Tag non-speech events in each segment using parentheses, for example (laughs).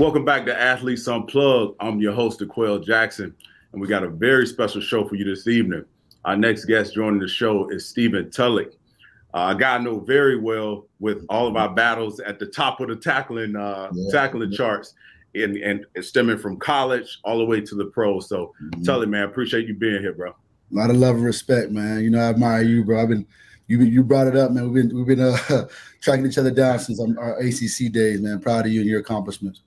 Welcome back to Athletes Unplugged. I'm your host, D'Qwell Jackson, and we got a very special show for you this evening. Our next guest joining the show is Stephen Tulloch, uh, a guy I know very well with all of our battles at the top of the tackling uh, yeah. tackling charts, and, and stemming from college all the way to the pros. So, mm-hmm. Tulloch, man, appreciate you being here, bro. A lot of love and respect, man. You know, I admire you, bro. I've been you you brought it up, man. We've been we've been uh, (laughs) tracking each other down since our ACC days, man. Proud of you and your accomplishments.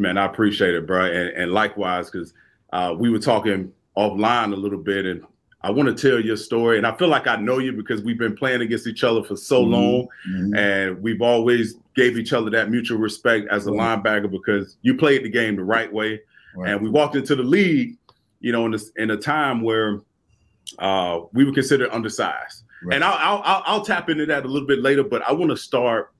Man, I appreciate it, bro. And, and likewise, because uh, we were talking offline a little bit, and I want to tell your story. And I feel like I know you because we've been playing against each other for so mm-hmm. long, mm-hmm. and we've always gave each other that mutual respect as a right. linebacker because you played the game the right way. Right. And we walked into the league, you know, in, this, in a time where uh, we were considered undersized. Right. And I'll, I'll I'll tap into that a little bit later, but I want to start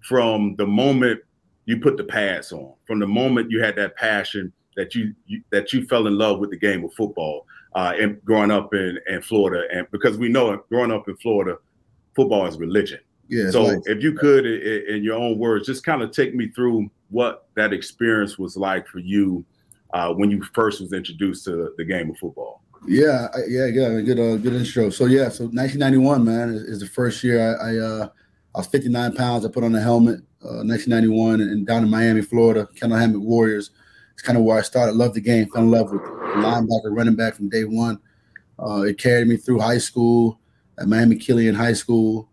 from the moment you put the pads on from the moment you had that passion that you, you that you fell in love with the game of football uh, and growing up in, in Florida. And because we know growing up in Florida, football is religion. Yeah, so nice. if you could, in, in, your own words, just kind of take me through what that experience was like for you uh, when you first was introduced to the game of football. Yeah, yeah, yeah. Good, uh, good intro. So yeah, so 1991, man, is, is the first year I, I, uh, I was 59 pounds. I put on the helmet. 1991 uh, and down in Miami, Florida, Kendall Hammock Warriors. It's kind of where I started. Loved the game, fell in love with linebacker, running back from day one. Uh, it carried me through high school at Miami Killian High School.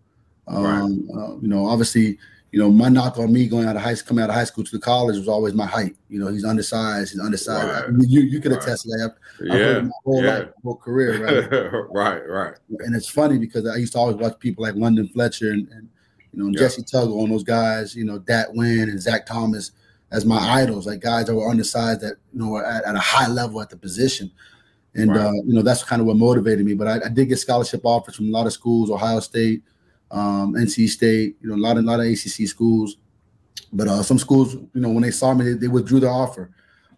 Um, right. uh, you know, obviously, you know, my knock on me going out of high school, coming out of high school to the college was always my height. You know, he's undersized. He's undersized. Right. I mean, you you can right. attest to that. I've, yeah. my whole yeah. life, whole career, right? (laughs) right, right. And it's funny because I used to always watch people like London Fletcher and, and you know, yeah. Jessie Tuggle on those guys, you know, Dat Nguyen and Zach Thomas as my idols, like guys that were undersized that, you know, were at, at a high level at the position. And, right. uh, you know, that's kind of what motivated me. But I, I, did get scholarship offers from a lot of schools, Ohio State, um, NC State, you know, a lot of, a lot of ACC schools. But uh, some schools, you know, when they saw me, they, they withdrew the offer.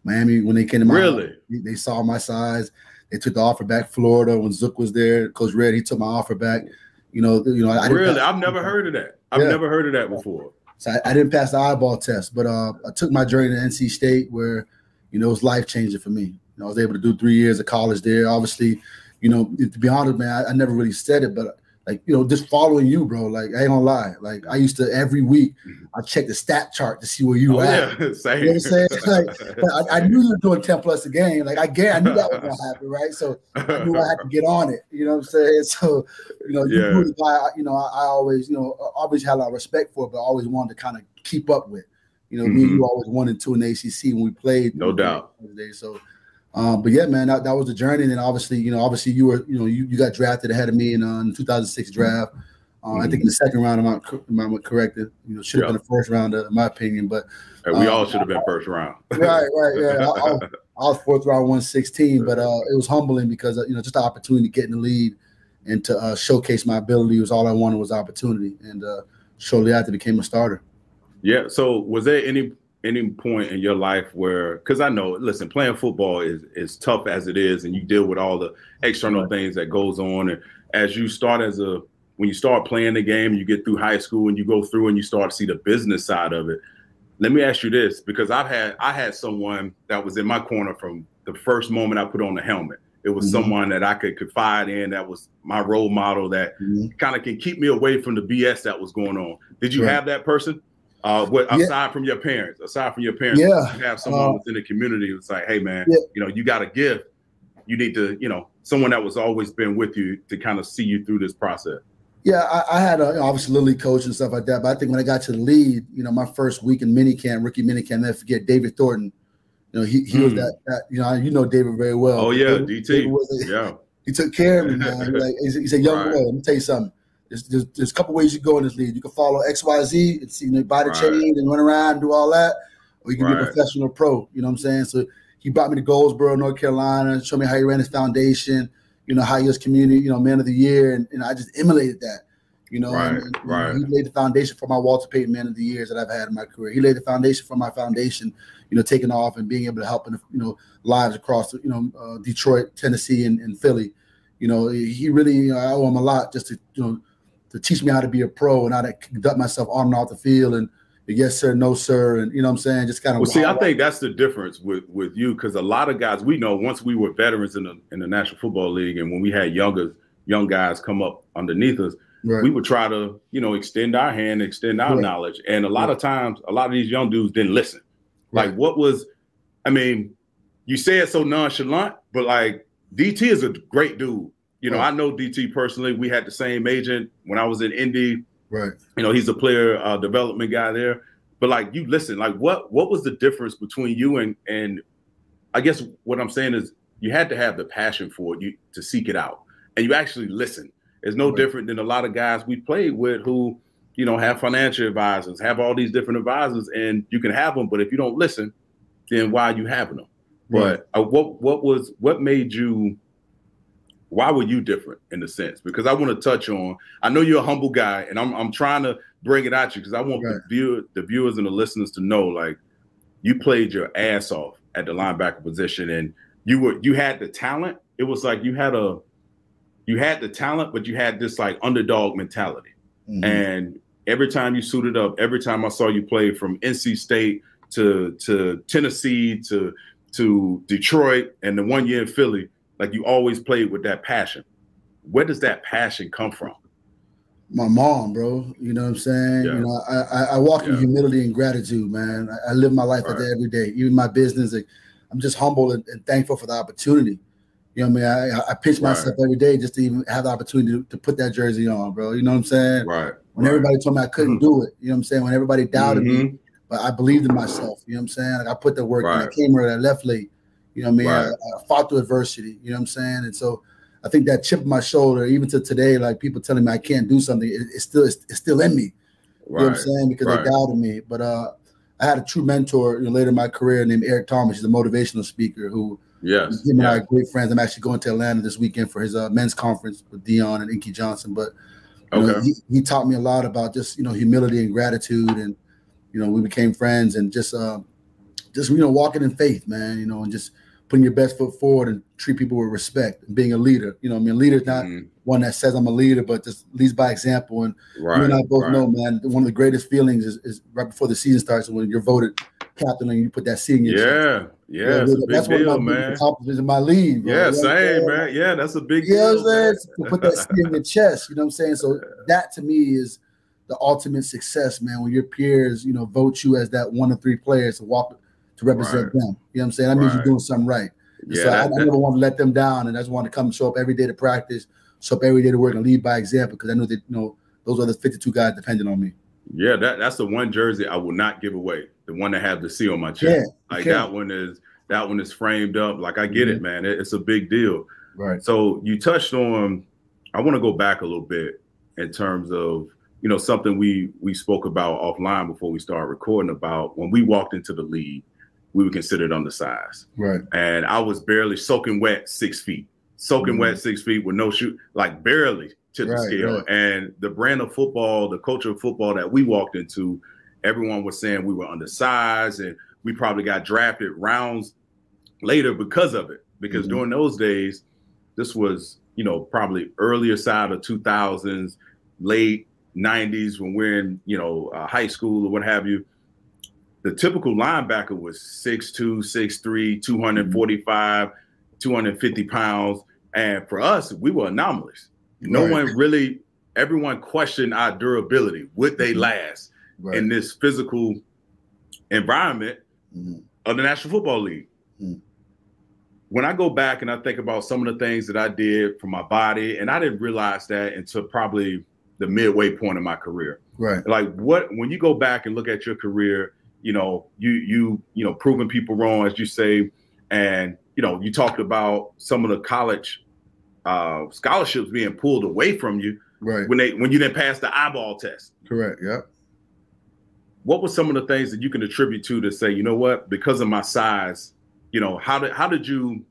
Miami, when they came to my really, they saw my size. They took the offer back. Florida, when Zook was there, Coach Red, he took my offer back. You know, you know, I really, I've never heard of that. I've yeah. never heard of that before. So I, I, didn't pass the eyeball test, but uh, I took my journey to NC State, where you know it was life changing for me. You know, I was able to do three years of college there. Obviously, you know, to be honest, man, I, I never really said it, but like you know just following you bro like i ain't gonna lie like i used to every week mm-hmm. i check the stat chart to see where you oh, at yeah. Same. you know (laughs) i'm saying like, I, I, knew you were doing 10 plus a game like i get i knew that was gonna happen right so i knew i had to get on it you know what i'm saying (laughs) so you know you yeah. the guy you know I, I, always you know always had a lot of respect for but I always wanted to kind of keep up with you know mm-hmm. me and you always wanted to in the acc when we played no doubt so um, but yeah, man, that, that was the journey. And then obviously, you know, obviously you were, you know, you, you got drafted ahead of me in, uh, in 2006 draft. Uh, mm-hmm. I think in the second round, I'm not, I'm corrected. You know, should have been the first round, in my opinion. But hey, we um, all should have been first round. (laughs) right, right, yeah. I, I, (laughs) I, was fourth round, 116, but uh, it was humbling because uh, you know just the opportunity to get in the lead and to uh, showcase my ability was all I wanted was opportunity. And uh, shortly after, became a starter. Yeah. So was there any any point in your life where because i know listen playing football is is tough as it is and you deal with all the external right. things that goes on and as you start as a when you start playing the game you get through high school and you go through and you start to see the business side of it let me ask you this because i've had i had someone that was in my corner from the first moment i put on the helmet it was mm-hmm. someone that i could confide in that was my role model that mm-hmm. kind of can keep me away from the bs that was going on did you right. have that person uh, what aside yeah. from your parents, aside from your parents, yeah. you have someone uh, within the community who's like, hey man, yeah. you know, you got a gift. You need to, you know, someone that was always been with you to kind of see you through this process. Yeah, I, I had a, obviously Lily coach and stuff like that, but I think when I got to the lead, you know, my first week in minicamp, rookie minicamp, never forget David Thornton. You know, he, he mm. was hmm. that, that, you know, you know David very well. Oh yeah, David, DT. David a, yeah, (laughs) he took care of me, man. like (laughs) he said, young right. boy, let me tell you something. There's, there's, there's, a couple ways you go in this league. You can follow XYZ and see, you know, buy the right. chain and run around and do all that, or you can right. be a professional pro. You know what I'm saying? So he brought me to Goldsboro, North Carolina, showed me how he ran his foundation, you know, how he was community, you know, man of the year. And, and I just emulated that, you know. Right, and, and, right. He laid the foundation for my Walter Payton man of the years that I've had in my career. He laid the foundation for my foundation, you know, taking off and being able to help in, you know, lives across, you know, uh, Detroit, Tennessee, and, and Philly. You know, he really, you know, I owe him a lot just to, you know, to teach me how to be a pro and how to conduct myself on and off the field and yes sir, no sir, and you know what I'm saying, just kind of. Well, see, I think that's the difference with with you because a lot of guys we know once we were veterans in the in the National Football League, and when we had younger young guys come up underneath us, right. we would try to you know extend our hand, extend our right. knowledge, and a lot right. of times, a lot of these young dudes didn't listen. Like, what was? I mean, you say it so nonchalant, but like DT is a great dude. You know, I know DT personally. We had the same agent when I was in Indy Right. You know, he's a player uh, development guy there. But like you listen, like what what was the difference between you and and I guess what I'm saying is you had to have the passion for it you to seek it out. And you actually listen. It's no right. different than a lot of guys we played with who, you know, have financial advisors, have all these different advisors, and you can have them, but if you don't listen, then why are you having them? Right. But uh, what what was what made you why were you different in a sense? Because I want to touch on. I know you're a humble guy, and I'm I'm trying to bring it at you because I want right. the viewer, the viewers and the listeners to know like you played your ass off at the linebacker position, and you were you had the talent. It was like you had a you had the talent, but you had this like underdog mentality. Mm-hmm. And every time you suited up, every time I saw you play from NC State to to Tennessee to to Detroit and the one year in Philly, like you always played with that passion. Where does that passion come from? My mom, bro. You know what I'm saying? Yeah. You know, I, I, I walk yeah. in humility and gratitude, man. I, I live my life right. every day, even my business. Like, I'm just humble and, and, thankful for the opportunity. You know what I mean? I, I pinch myself right. every day just to even have the opportunity to, to, put that jersey on, bro. You know what I'm saying? Right. When right. everybody told me I couldn't do it, you know what I'm saying? When everybody doubted mm-hmm. me, but I believed in myself. You know what I'm saying? Like I put the work right. I came here, I left late. You know what I mean? Right. I, I, fought through adversity. You know what I'm saying? And so I think that chip on my shoulder, even to today, like people telling me I can't do something, it, it's still it's, it's, still in me. You right. know what I'm saying? Because right. they doubted me. But uh, I had a true mentor you know, later in my career named Eric Thomas. He's a motivational speaker who yes, him and I are great friends. I'm actually going to Atlanta this weekend for his uh, men's conference with Dion and Inky Johnson. But okay. Know, he, he, taught me a lot about just you know humility and gratitude, and you know we became friends and just uh, just you know walking in faith, man. You know, and just putting your best foot forward and treat people with respect and being a leader. You know, I mean, a leader's not mm-hmm. one that says I'm a leader, but just leads by example. And right, you and I both right. know, man, one of the greatest feelings is, is, right before the season starts when you're voted captain and you put that C in your yeah, chest. Yeah, yeah, that's, that's one of my man. accomplishments in my league. Bro. Yeah, same, man. Yeah, that's a big you deal. Know to put that C in your (laughs) chest. You know what I'm saying? So that to me is the ultimate success, man. When your peers, you know, vote you as that one of three players to walk to represent right. them. You know what I'm saying? That means right. you're doing something right. Yeah, so that, I, I, never want to let them down, and I just want to come show up every day to practice, show up every day to work, and lead by example because I know that you know those are the 52 guys depending on me. Yeah, that, that's the one jersey I will not give away. The one that have the C on my chest. Yeah, like that one is that one is framed up. Like I get mm-hmm. it, man. It, it's a big deal. Right. So you touched on. I want to go back a little bit in terms of you know something we we spoke about offline before we started recording about when we walked into the league we were considered undersized. Right. And I was barely soaking wet six feet, soaking mm-hmm. wet six feet with no shoe, like barely to the scale. Right. And the brand of football, the culture of football that we walked into, everyone was saying we were undersized and we probably got drafted rounds later because of it. Because mm-hmm. during those days, this was, you know, probably earlier side of 2000s, late 90s when we're in, you know, uh, high school or what have you the typical linebacker was 6'2, 6'3, 245, 250 pounds. And for us, we were anomalies. No right. one really, everyone questioned our durability. Would they mm-hmm. last right. in this physical environment mm-hmm. of the National Football League? Mm-hmm. When I go back and I think about some of the things that I did for my body, and I didn't realize that until probably the midway point of my career. Right. Like what when you go back and look at your career you know, you you you know, proving people wrong, as you say, and you know, you talked about some of the college uh, scholarships being pulled away from you, right? When they when you didn't pass the eyeball test, correct? Yeah. What were some of the things that you can attribute to to say, you know what, because of my size, you know, how did how did you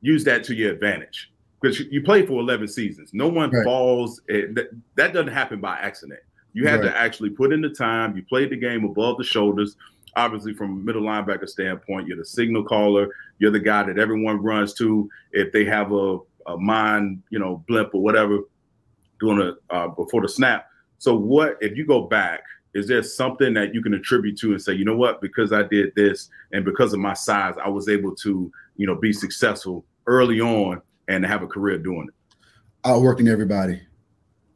use that to your advantage? Because you, you played for 11 seasons. No one right. falls. It, that, that doesn't happen by accident. You had right. to actually put in the time. You played the game above the shoulders. Obviously, from a middle linebacker standpoint, you're the signal caller. You're the guy that everyone runs to if they have a, a mind, you know, blimp or whatever, doing it uh, before the snap. So, what if you go back? is there something that you can attribute to and say, you know what, because I did this and because of my size, I was able to, you know, be successful early on and have a career doing it? Outworking everybody,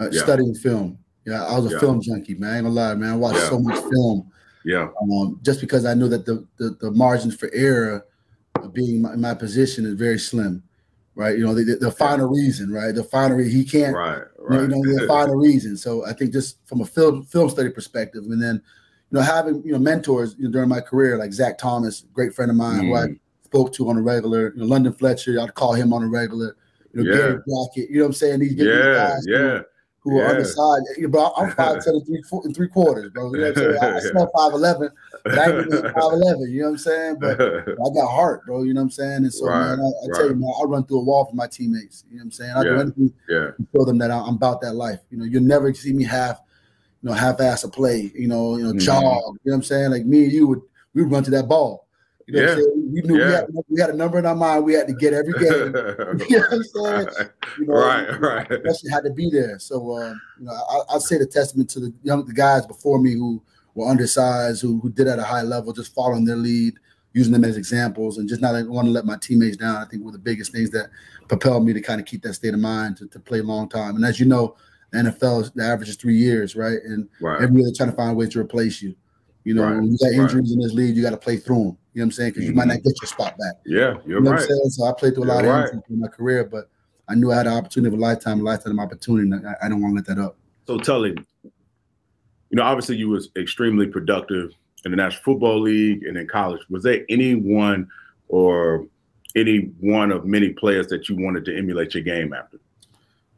uh, yeah. studying film. Yeah, I was a yeah. film junkie, man. I ain't gonna lie, man. I watched yeah. so much film. Yeah. Um, just because I knew that the, the, the margins for error of being my, in my position is very slim right? You know, the, the final reason, right? The final reason he can't, right? Right. You know, the (laughs) final reason. So I think just from a film film study perspective, and then you know having you know mentors you know, during my career like Zach Thomas, great friend of mine mm. who I mm. spoke to on a regular. You know, London Fletcher, I'd call him on a regular. You know, yeah. Gary Brackett, you know what I'm saying? These, yeah, guys yeah who yeah. are undersized. You know, bro, I'm (laughs) five ten and three, and three quarters, bro. You know what I'm saying? I, I smell (laughs) five eleven, but I ain't five eleven. You know what I'm saying? But I got heart, bro. You know what I'm saying? And so, right, man, I, I right. tell you, man, I run through a wall for my teammates. You know what I'm saying? I yeah. do anything yeah. to show them that I'm about that life. You know, you'll never see me half, you know, half-ass a play. You know, you know, mm-hmm. jog. You know what I'm saying? Like me and you would we would run to that ball. You know yeah. We knew yeah. we, had, we had a number in our mind. We had to get every game. (laughs) (laughs) you know what I'm saying? You know, right, right. Especially had to be there. So, um, you know, I, I'd say the testament to the young the guys before me who were undersized, who, who did at a high level, just following their lead, using them as examples, and just not want to let my teammates down. I think were the biggest things that propelled me to kind of keep that state of mind to, to play a long time. And as you know, the NFL, the average is three years, right? And right. every year they're trying to find ways to replace you. You know, right. when you got injuries right. in this league, you got to play through them. You know what I'm saying? Because mm-hmm. you might not get your spot back. Yeah, you're you know right. So I played through a lot you're of injuries in my career, but I knew I had an opportunity of a lifetime, a lifetime opportunity. And I, I don't want to let that up. So Tully, you know, obviously you was extremely productive in the National Football League and in college. Was there anyone or any one of many players that you wanted to emulate your game after?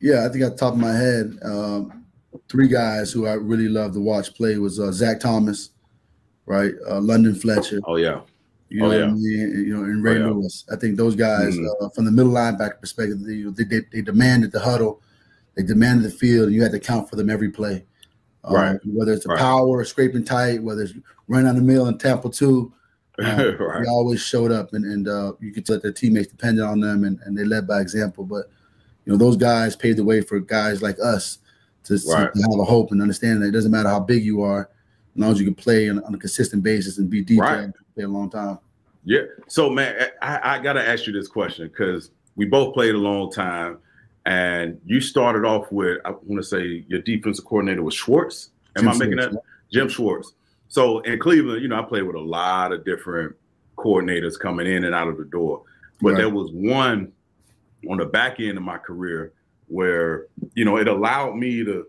Yeah, I think at the top of my head, um, three guys who I really loved to watch play was uh, Zach Thomas, right? Uh, London Fletcher. Oh yeah. You oh, know oh, yeah. I mean? You know, and Ray oh, yeah. Lewis. I think those guys, mm-hmm. uh, from the middle linebacker perspective, they, they, they, demanded the huddle, they demanded the field, and you had to count for them every play. Um, right. Whether it's a right. power, scraping tight, whether it's running on the mill and Tampa two, (laughs) um, right. they always showed up, and, and uh, you could let their teammates depended on them, and, and they led by example. But you know, those guys paved the way for guys like us to, right. to have a hope and understand that it doesn't matter how big you are, as long as you can play on, on a consistent basis and be detailed, right. Play a long time. Yeah. So, man, I, I got to ask you this question because we both played a long time, and you started off with I want to say your defensive coordinator was Schwartz. Am Jim I making Schwartz, that? Jim Schwartz. So in Cleveland, you know, I played with a lot of different coordinators coming in and out of the door, but right. there was one on the back end of my career where you know it allowed me to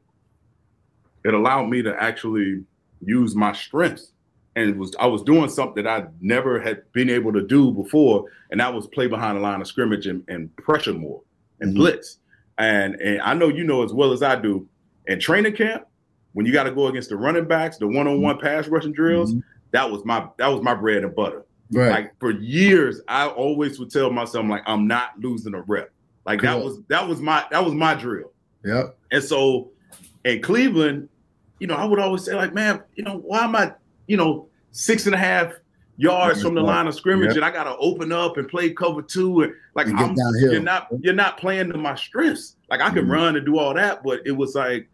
it allowed me to actually use my strengths and was I was doing something that I never had been able to do before, and that was play behind the line of scrimmage and, and pressure more and mm-hmm. blitz. And and I know you know as well as I do. In training camp, when you got to go against the running backs, the one-on-one mm-hmm. pass rushing drills, mm-hmm. that was my that was my bread and butter. Right. Like for years, I always would tell myself like I'm not losing a rep. Like cool. that was that was my that was my drill. Yeah. And so in Cleveland, you know, I would always say, like, man, you know, why am I, you know, six and a half yards from the line of scrimmage, yep. and I got to open up and play cover two, and like and I'm, you're not, you're not playing to my strengths. Like I can mm-hmm. run and do all that, but it was like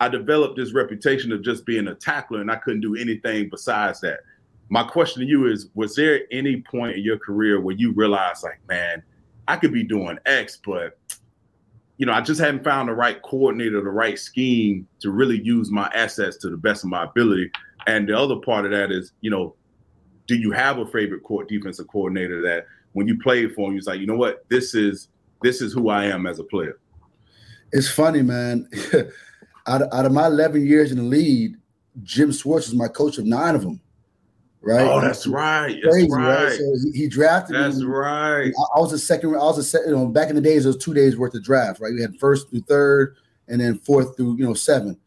I developed this reputation of just being a tackler, and I couldn't do anything besides that. My question to you is: Was there any point in your career where you realized, like, man, I could be doing X, but you know, I just hadn't found the right coordinator, the right scheme to really use my assets to the best of my ability. And the other part of that is, you know, do you have a favorite court defensive coordinator that when you played for him, you're like, you know what, this is this is who I am as a player. It's funny, man. (laughs) out, of, out of my 11 years in the lead, Jim Schwartz was my coach of nine of them right? Oh, that's right. That's Crazy, right. right. So he, he drafted that's me. That's right. I, I, was a second. I was a second. You know, back in the days, it was two days worth of draft, right? We had first through third, and then fourth through you know seven.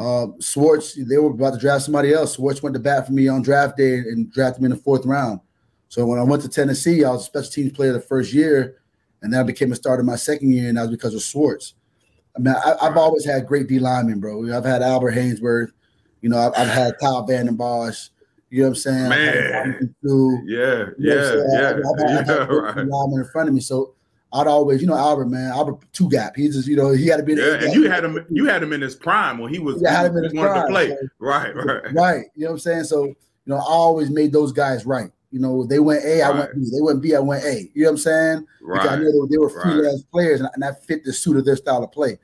Uh, Schwartz, they were about to draft somebody else. Schwartz went to bat for me on draft day and drafted me in the fourth round. So when I went to Tennessee, I was a special teams player the first year, and then I became a starter my second year, and that was because of Schwartz. I mean, I, have always had great D linemen, bro. I've had Albert Haynesworth, you know, I've, I've had Kyle Vanden Bosch, you know what I'm saying? Man. yeah, yeah, yeah. I, I, I, yeah, right. in front of me. So I'd always, you know, Albert, man, Albert two gap. He's just, you know, he had to be. Yeah, and you had him, you had him in his prime when he was. Yeah, had him in his prime. To play. So, right, right, right. You know what I'm saying? So, you know, I always made those guys right. You know, they went A, right. I went B. They went B, I went A. You know what I'm saying? Right. Because I knew they, they were freelance right. players, and, and that fit the suit of their style of play.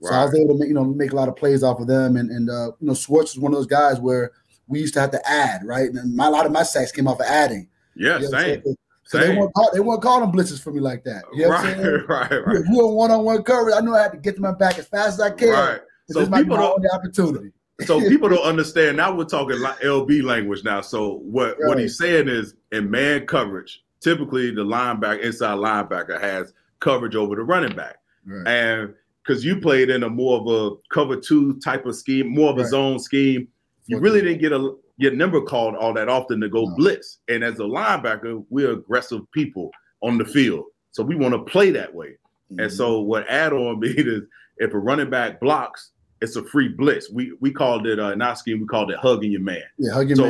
So right. I was able to make, you know make a lot of plays off of them, and and uh, you know Schwartz was one of those guys where we used to have to add right, and my, a lot of my sacks came off of adding. Yeah, you know same. So they weren't call, they weren't calling blitzes for me like that. You know right, (laughs) right, right. If you were one on one coverage, I knew I had to get to my back as fast as I can. Right. So people don't the opportunity. so (laughs) people don't understand. Now we're talking like LB language now. So what right. what he's saying is in man coverage, typically the linebacker, inside linebacker, has coverage over the running back, right. and because you played in a more of a cover two type of scheme, more of a right. zone scheme. You really didn't get a get number called all that often to go no. blitz. And as a linebacker, we're aggressive people on the field, so we want to play that way. Mm-hmm. And so what add on (laughs) means is if a running back blocks, it's a free blitz. We we called it uh, in our scheme, we called it hugging your man. Yeah, hug your so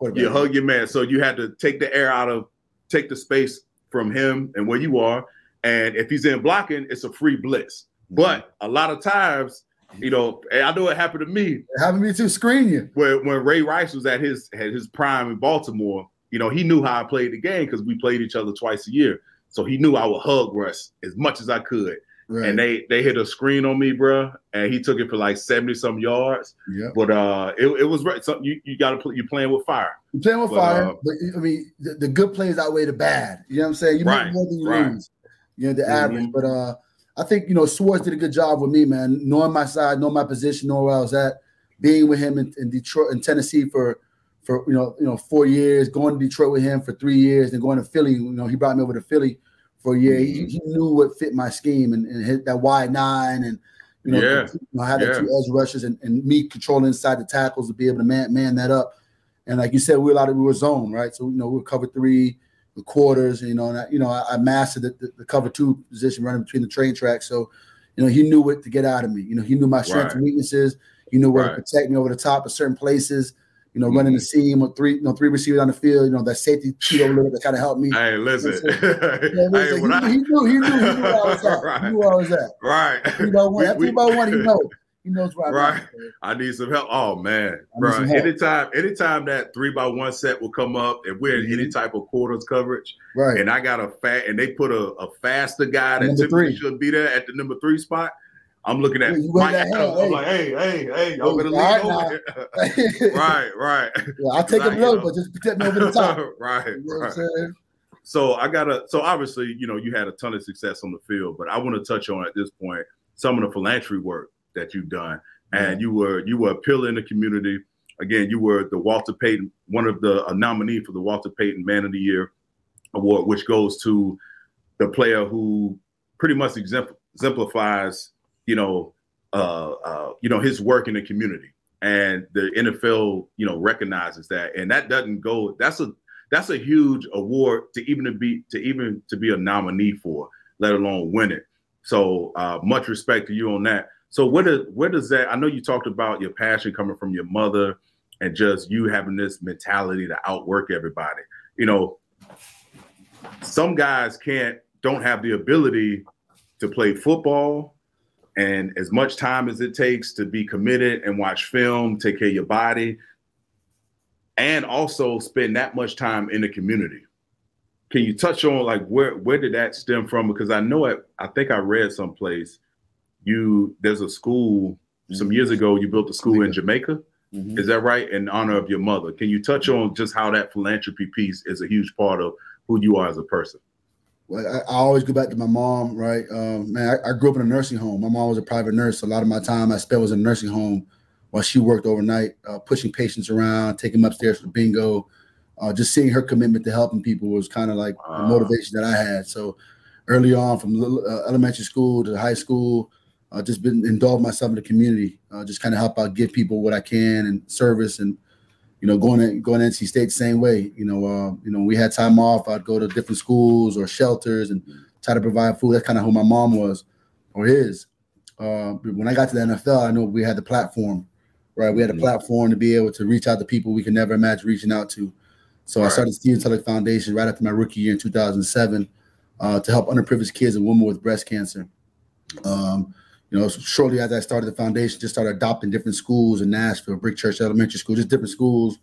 man. You hug your man. So you had to take the air out of, take the space from him and where you are. And if he's in blocking, it's a free blitz. But a lot of times, you know, I know it happened to me. It happened to me too. Screen you. When when Ray Rice was at his at his prime in Baltimore, you know, he knew how I played the game because we played each other twice a year. So he knew I would hug Russ as much as I could. Right. And they they hit a screen on me, bro, and he took it for like seventy some yards. Yeah. But uh, it, it was right. So you you got to play. You're playing with fire. You're playing with but, fire. Uh, but I mean, the, the, good plays outweigh the bad. You know what I'm saying? You right, make more than you right. lose. You know the mm-hmm. average. But uh, I think you know Schwartz did a good job with me, man. Knowing my side, knowing my position, knowing where I was at, being with him in, in Detroit, in Tennessee for for you know you know four years, going to Detroit with him for three years, and going to Philly. You know he brought me over to Philly for a year. Mm-hmm. He, he, knew what fit my scheme and, and hit that wide nine and you know, yeah. you know had yeah. the two edge rushes and, and me controlling inside the tackles to be able to man man that up. And like you said, we were a lot of we were zone, right? So you know we were cover three the quarters, you know, and I, you know, I, I mastered the, the, the, cover two position running between the train tracks. So, you know, he knew what to get out of me. You know, he knew my strengths right. and weaknesses. He knew where right. to protect me over the top of certain places. You know, mm-hmm. running the seam with three, you know, three receivers on the field. You know, that safety cheat over there that kind of helped me. Hey, listen. So, you know, hey, he, I... he, knew, he knew, he knew where I was at. right. (laughs) He knew where I was at. Right. You know, when, we, we, one, he (laughs) know. He knows where right. I need some help. Oh man, bro. Anytime, anytime that three by one set will come up, and we're in mm-hmm. any type of quarters coverage, right? And I got a fat, and they put a, a faster guy that typically should be there at the number three spot. I'm looking at Mike. I'm hey. like, hey, hey, hey, y'all better leave right over (laughs) right, right. Yeah, I'll take him low, but just protect me over the top. (laughs) right, you know right. So I gotta. So obviously, you know, you had a ton of success on the field, but I want to touch on at this point some of the philanthropy work that you've done, and you were you were a pillar in the community. Again, you were the Walter Payton, one of the a nominee for the Walter Payton Man of the Year award, which goes to the player who pretty much exemplifies, you know, uh, uh, you know, his work in the community, and the NFL, you know, recognizes that, and that doesn't go. That's a that's a huge award to even to be to even to be a nominee for, let alone win it. So uh, much respect to you on that. So where does where does that? I know you talked about your passion coming from your mother and just you having this mentality to outwork everybody. You know, some guys can't don't have the ability to play football and as much time as it takes to be committed and watch film, take care of your body, and also spend that much time in the community. Can you touch on like where where did that stem from? Because I know it, I think I read someplace you there's a school some mm-hmm. years ago you built a school in Jamaica. Mm-hmm. Is that right? In honor of your mother. Can you touch on just how that philanthropy piece is a huge part of who you are as a person? Well, I, I always go back to my mom, right? Um, man, I, I, grew up in a nursing home. My mom was a private nurse. A lot of my time I spent was in a nursing home while she worked overnight, uh, pushing patients around, taking them upstairs for bingo. Uh, just seeing her commitment to helping people was kind of like uh, the motivation that I had. So early on, from uh, elementary school to high school, uh, just been involved myself in the community, uh, just kind of help out, give people what I can and service and you know going to going to NC State the same way. You know, uh, you know we had time off. I'd go to different schools or shelters and try to provide food. That's kind of who my mom was or is. Uh, when I got to the NFL, I know we had the platform, right? We had a mm-hmm. platform to be able to reach out to people we could never imagine reaching out to. So right. I started Stephen Tulloch Foundation right after my rookie year in 2007 uh, to help underprivileged kids and women with breast cancer. Um, you know, shortly after I started the foundation, just started adopting different schools in Nashville, Brick Church Elementary School, just different schools,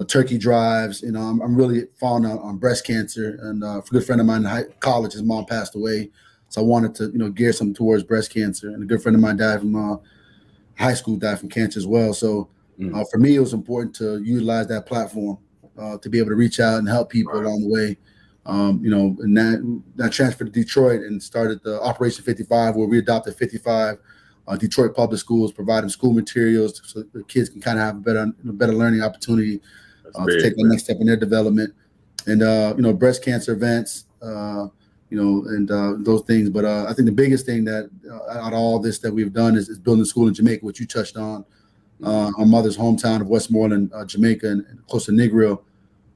uh, turkey drives. You know, I'm, I'm really falling on, on, breast cancer. And uh, a good friend of mine in high, college, his mom passed away. So I wanted to, you know, gear something towards breast cancer. And a good friend of mine died from uh, high school, died from cancer as well. So mm. Uh, for me, it was important to utilize that platform uh, to be able to reach out and help people right. along the way. Um, you know, and that, that transferred to Detroit and started the Operation 55, where we adopted 55 uh, Detroit public schools, providing school materials so the kids can kind of have a better, a better learning opportunity uh, big, to take the next step in their development. And uh, you know, breast cancer events, uh, you know, and uh, those things. But uh, I think the biggest thing that out of all this that we've done is, is building a school in Jamaica, which you touched on, our mother's hometown of Westmoreland, Jamaica, and, and close to Negril.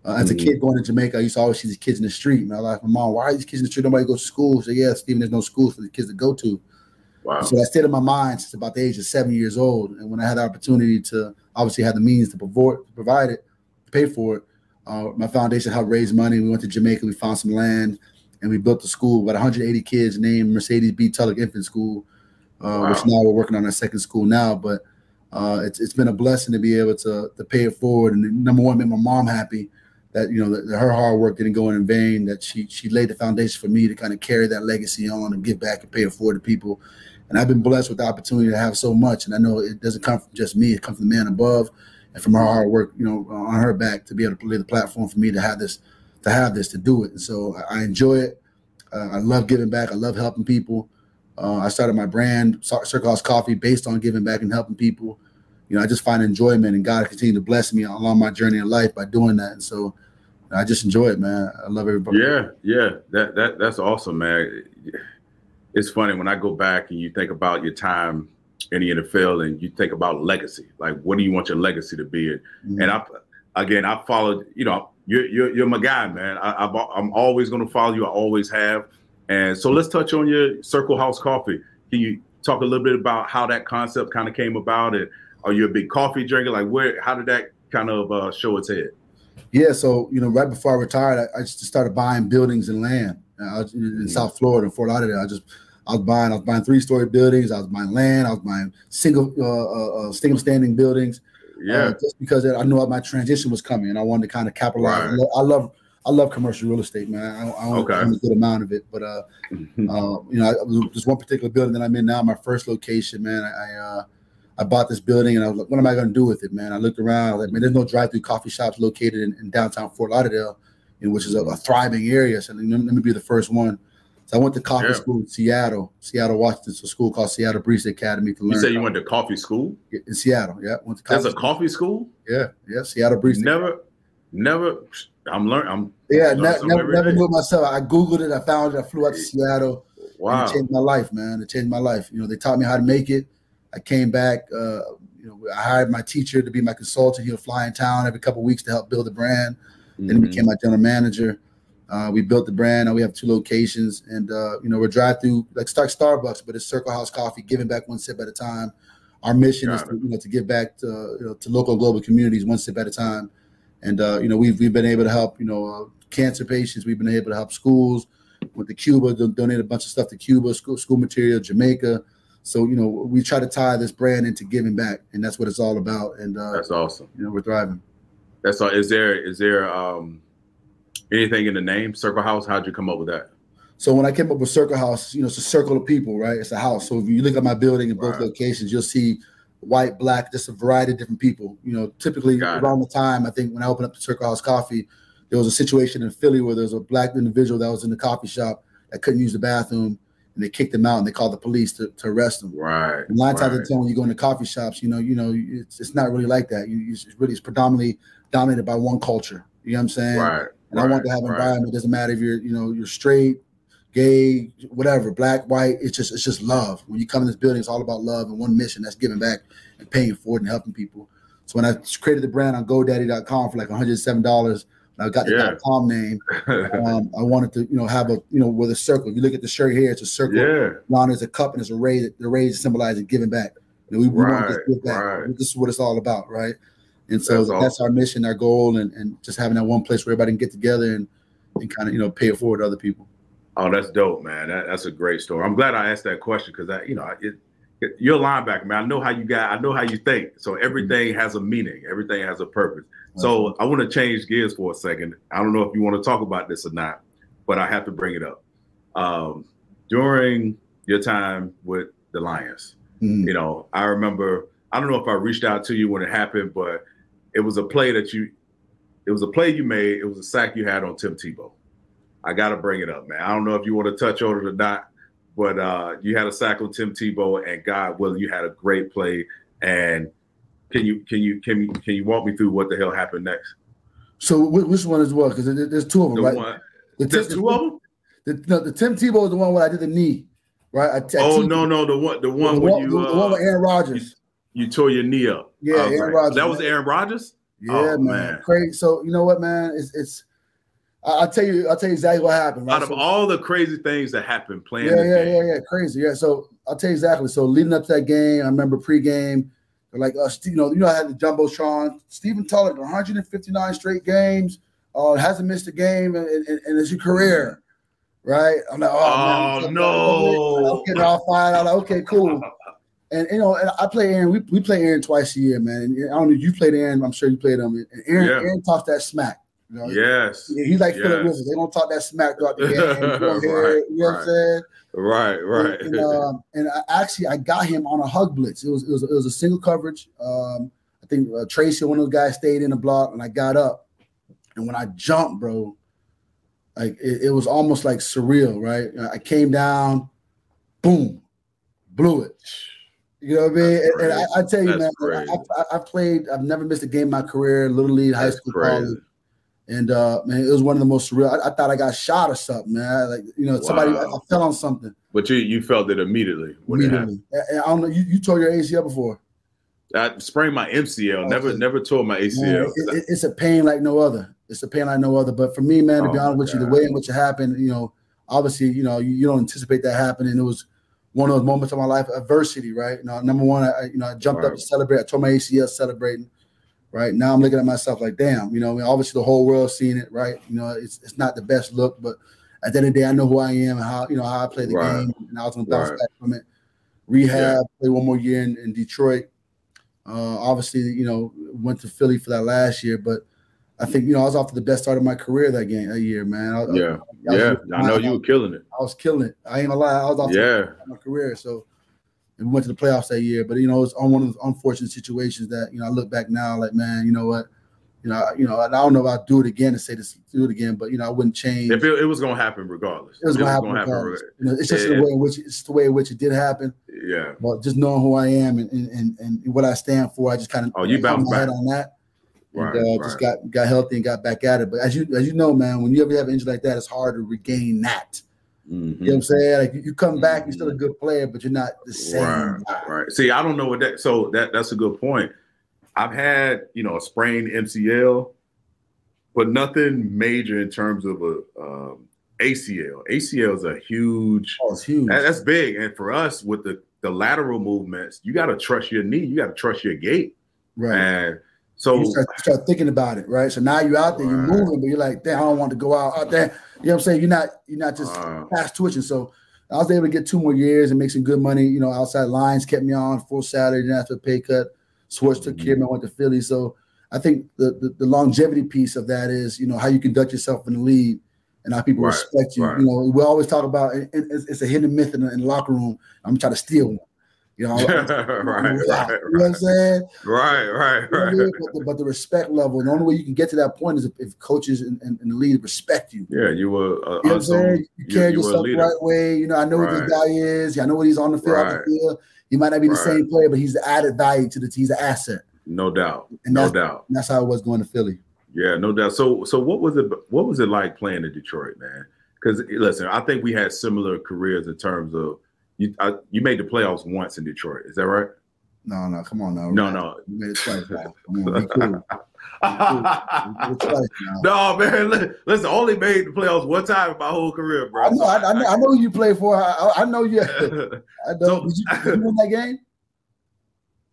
Uh, as mm-hmm. a kid going to Jamaica, I used to always see these kids in the street. And I was like, my mom, why are these kids in the street? Nobody goes to school. So yeah, Stephen, there's no school for the kids to go to. Wow. So that stayed in my mind since about the age of seven years old. And when I had the opportunity to obviously have the means to provide, provide it, to pay for it, uh, my foundation helped raise money. We went to Jamaica, we found some land, and we built the school. About 180 kids named Mercedes B. Tulloch Infant School, uh, wow. which now we're working on our second school now. But uh, it's it's been a blessing to be able to to pay it forward. And number one, make my mom happy that you know that, her hard work didn't go in vain. That she she laid the foundation for me to kind of carry that legacy on and give back and pay it forward to people. And I've been blessed with the opportunity to have so much. And I know it doesn't come from just me; it comes from the man above, and from her hard work, you know, on her back to be able to lay the platform for me to have this, to have this, to do it. And so I enjoy it. Uh, I love giving back. I love helping people. Uh, I started my brand, Circle House Coffee, based on giving back and helping people you know, I just find enjoyment and God continue to bless me along my journey in life by doing that. And so I just enjoy it, man. I love everybody. Yeah, yeah. That that that's awesome, man. It's funny when I go back and you think about your time in the NFL and you think about legacy. Like what do you want your legacy to be? Mm-hmm. And I again I followed, you know, you're you're, you're my guy, man. I, I'm always gonna follow you. I always have. And so let's touch on your Circle House Coffee. Can you talk a little bit about how that concept kind of came about and are you a big coffee drinker? Like, where? How did that kind of uh, show its head? Yeah, so you know, right before I retired, I, I just started buying buildings and land uh, in mm-hmm. South Florida, and Fort Lauderdale. I just I was buying, I was buying three story buildings. I was buying land. I was buying single, uh, uh, uh single standing buildings. Yeah, uh, just because I knew my transition was coming, and I wanted to kind of capitalize. Right. I love, I love commercial real estate, man. I, I own, okay. a good amount of it, but uh, mm-hmm. uh, you know, I, there's one particular building that I'm in now. My first location, man. I, I uh, I bought this building and I was like, what am I going to do with it, man? I looked around, I was like, man, there's no drive-through coffee shops located in, in downtown Fort Lauderdale, know, which is a, a, thriving area. So let me, let me be the first one. So I went to coffee yeah. school in Seattle, Seattle, Washington. It's a school called Seattle Barista Academy to learn. You said you went to coffee school in Seattle? Yeah, went to coffee There's a school. coffee school. Yeah, yeah, Seattle Barista. Never, never. I'm learning. I'm yeah, ne- never, never knew myself. I googled it. I found it. I flew out to Seattle. Wow, it changed my life, man. It changed my life. You know, they taught me how to make it. I came back. Uh, you know, I hired my teacher to be my consultant. He'll fly in town every couple weeks to help build the brand. Mm-hmm. Then he became my general manager. Uh, we built the brand. Now we have two locations, and uh, you know we're drive through like start Starbucks, but it's Circle House Coffee, giving back one sip at a time. Our mission Got is to, you know to give back to you know, to local and global communities one sip at a time, and uh, you know we've we've been able to help you know uh, cancer patients. We've been able to help schools. Went to Cuba, donate a bunch of stuff to Cuba, school, school material, Jamaica. So you know, we try to tie this brand into giving back, and that's what it's all about. And uh, that's awesome. You know, we're thriving. That's all. Is there is there um, anything in the name Circle House? How'd you come up with that? So when I came up with Circle House, you know, it's a circle of people, right? It's a house. So if you look at my building in both right. locations, you'll see white, black, just a variety of different people. You know, typically Got around it. the time I think when I opened up the Circle House Coffee, there was a situation in Philly where there was a black individual that was in the coffee shop that couldn't use the bathroom and they kicked him out and they called the police to, to arrest him. Right. And nine right. times out of ten, when you go into coffee shops, you know, you know, it's, it's not really like that. You, it's really it's predominantly dominated by one culture. You know what I'm saying? Right. And right. I want to have an right. environment. It doesn't matter if you're, you know, you're straight, gay, whatever, black, white. It's just it's just love. When you come in this building, it's all about love and one mission. That's giving back and paying for it and helping people. So when I created the brand on GoDaddy.com for like 107 dollars I got the yeah. .com name. Um, I wanted to, you know, have a, you know, with a circle. If you look at the shirt here, it's a circle. Yeah. Ron is a cup and it's a raise. The raise symbolizing giving back. You know, we, we right, want to give back. Right. This is what it's all about, right? And so that's, that's our mission, our goal, and, and just having that one place where everybody can get together and, and kind of, you know, pay it forward to other people. Oh, that's dope, man. That, that's a great story. I'm glad I asked that question because I, you know, it, it, you're a linebacker, man. I know how you got. I know how you think. So everything has a meaning. Everything has a purpose. So I want to change gears for a second. I don't know if you want to talk about this or not, but I have to bring it up. Um, during your time with the Lions, mm-hmm. you know, I remember. I don't know if I reached out to you when it happened, but it was a play that you. It was a play you made. It was a sack you had on Tim Tebow. I got to bring it up, man. I don't know if you want to touch on it or not, but uh, you had a sack on Tim Tebow, and God willing, you had a great play. And can you can you can you can you walk me through what the hell happened next? So which one is what? Because there's two of them, the right? One, the there's two of them. The, no, the Tim Tebow is the one where I did the knee, right? I, I oh no, no, the one, the one the where one, you, the, uh, the one with Aaron Rodgers. You, you, tore your knee up. Yeah, oh, Aaron Rodgers. That was Aaron Rodgers. Yeah, oh, man. man. Crazy. So you know what, man? It's it's I'll tell you, I'll tell you exactly what happened. Right? Out of so, all the crazy things that happened playing, yeah, yeah, game. yeah, yeah, crazy, yeah. So I'll tell you exactly. So leading up to that game, I remember pregame, like uh, you know, you know, I had the jumbotron. Stephen Tulloch, 159 straight games, uh, hasn't missed a game in, in, in his career, right? I'm like, oh, oh man, no, I'm getting all fired. I'm like, okay, cool. (laughs) And you know, and I play Aaron. We, we play Aaron twice a year, man. And I don't know. You played Aaron. I'm sure you played him. And Aaron, yeah. Aaron talks that smack. You know, yes. He's like yes. Philip Rivers. They don't talk that smack throughout the (laughs) game. right, you know what I'm saying? Right, right. And, and, um, and I, actually, I got him on a hug blitz. It was it was, it was a single coverage. Um, I think uh, Tracy, one of those guys, stayed in the block, and I got up. And when I jumped, bro, like it, it was almost like surreal, right? I came down, boom, blew it. You know what I mean? And, and, I, I, tell you, That's man, I, I, I, played. I've never missed a game in my career, little league, high school, college. And uh, man, it was one of the most surreal. I, I thought I got shot or something, man. Like you know, wow. somebody I, I, fell on something. But you you felt it immediately. Immediately. I, I don't know. You, you tore your ACL before. I sprained my MCL. Okay. Never never tore my ACL. Man, it, it's a pain like no other. It's a pain like no other. But for me, man, to oh be honest with God. you, the way in which it happened, you know, obviously, you know, you, you, don't anticipate that happening. It was one of those moments of my life, adversity, right? You know, number one, I, you know, I jumped right. up to celebrate. I tore my ACL celebrating right? Now I'm looking at myself like, damn, you know, obviously the whole world seeing it, right? You know, it's it's not the best look, but at the end of the day, I know who I am and how you know how I play the right. game, and I was gonna bounce right. back from it. Rehab, yeah. play one more year in, in Detroit. Uh, obviously, you know, went to Philly for that last year, but I think you know I was off to the best start of my career that game that year, man. I, yeah, I, I yeah, I know you were killing it. I was killing it. I ain't gonna lie, I was off yeah. my career. So and we went to the playoffs that year. But you know, it's on one of those unfortunate situations that you know I look back now, like man, you know what, you know, you know, I don't know if I'd do it again and say this, do it again, but you know, I wouldn't change. If it, it was going to happen regardless, it was going to happen regardless. You know, it's just yeah. the way in which it's the way in which it did happen. Yeah. But just knowing who I am and and, and what I stand for, I just kind of oh, you bounced back on that. Right, and, uh, right. just got got healthy and got back at it. But as you as you know, man, when you ever have an injury like that, it's hard to regain that. Mm-hmm. You know what I'm saying? Like you come back, you're still a good player, but you're not the same. Right, right. See, I don't know what that. So that that's a good point. I've had you know a sprained MCL, but nothing major in terms of a um, ACL. ACL is a huge. Oh, it's huge. That, that's big, and for us with the the lateral movements, you got to trust your knee. You got to trust your gait. Right. And so you start, start, thinking about it, right? So now you're out there, right. you're moving, but you're like, damn, I don't want to go out out there. You know what I'm saying? You're not you're not just uh, fast twitching. So I was able to get two more years and make some good money. You know, outside lines kept me on full salary, didn't have to pay cut. Schwartz took care of me. I went to Philly. So I think the, the, the longevity piece of that is, you know, how you conduct yourself in the league and how people right, respect you. Right. You know, we always talk about it's, it's a hidden myth in the, in the locker room. I'm trying to steal one. You know, (laughs) right, right, you know what I'm saying? Right, right, right. You know but, the, but, the, respect level, the only way you can get to that point is if, if coaches and, and, and, the league respect you. Yeah, you were. Uh, you know what I'm saying? You carry you, yourself the right way. You know, I know right. what this guy is. I know what he's on the field. Right. The field. He might not be the right. same player, but he's the added value to the team. He's an asset. No doubt. And no doubt. that's how it was going to Philly. Yeah, no doubt. So, so what was it? What was it like playing in Detroit, man? Because listen, I think we had similar careers in terms of you I, you made the playoffs once in Detroit. Is that right? No, no, come on now. No, no. You made it twice. Come on, be cool. (laughs) no, man. Listen, only made the playoffs one time in my whole career, bro. I know. I, I know, I know you play for. I, I know you. (laughs) I know. Did, you, did you win that game? (laughs)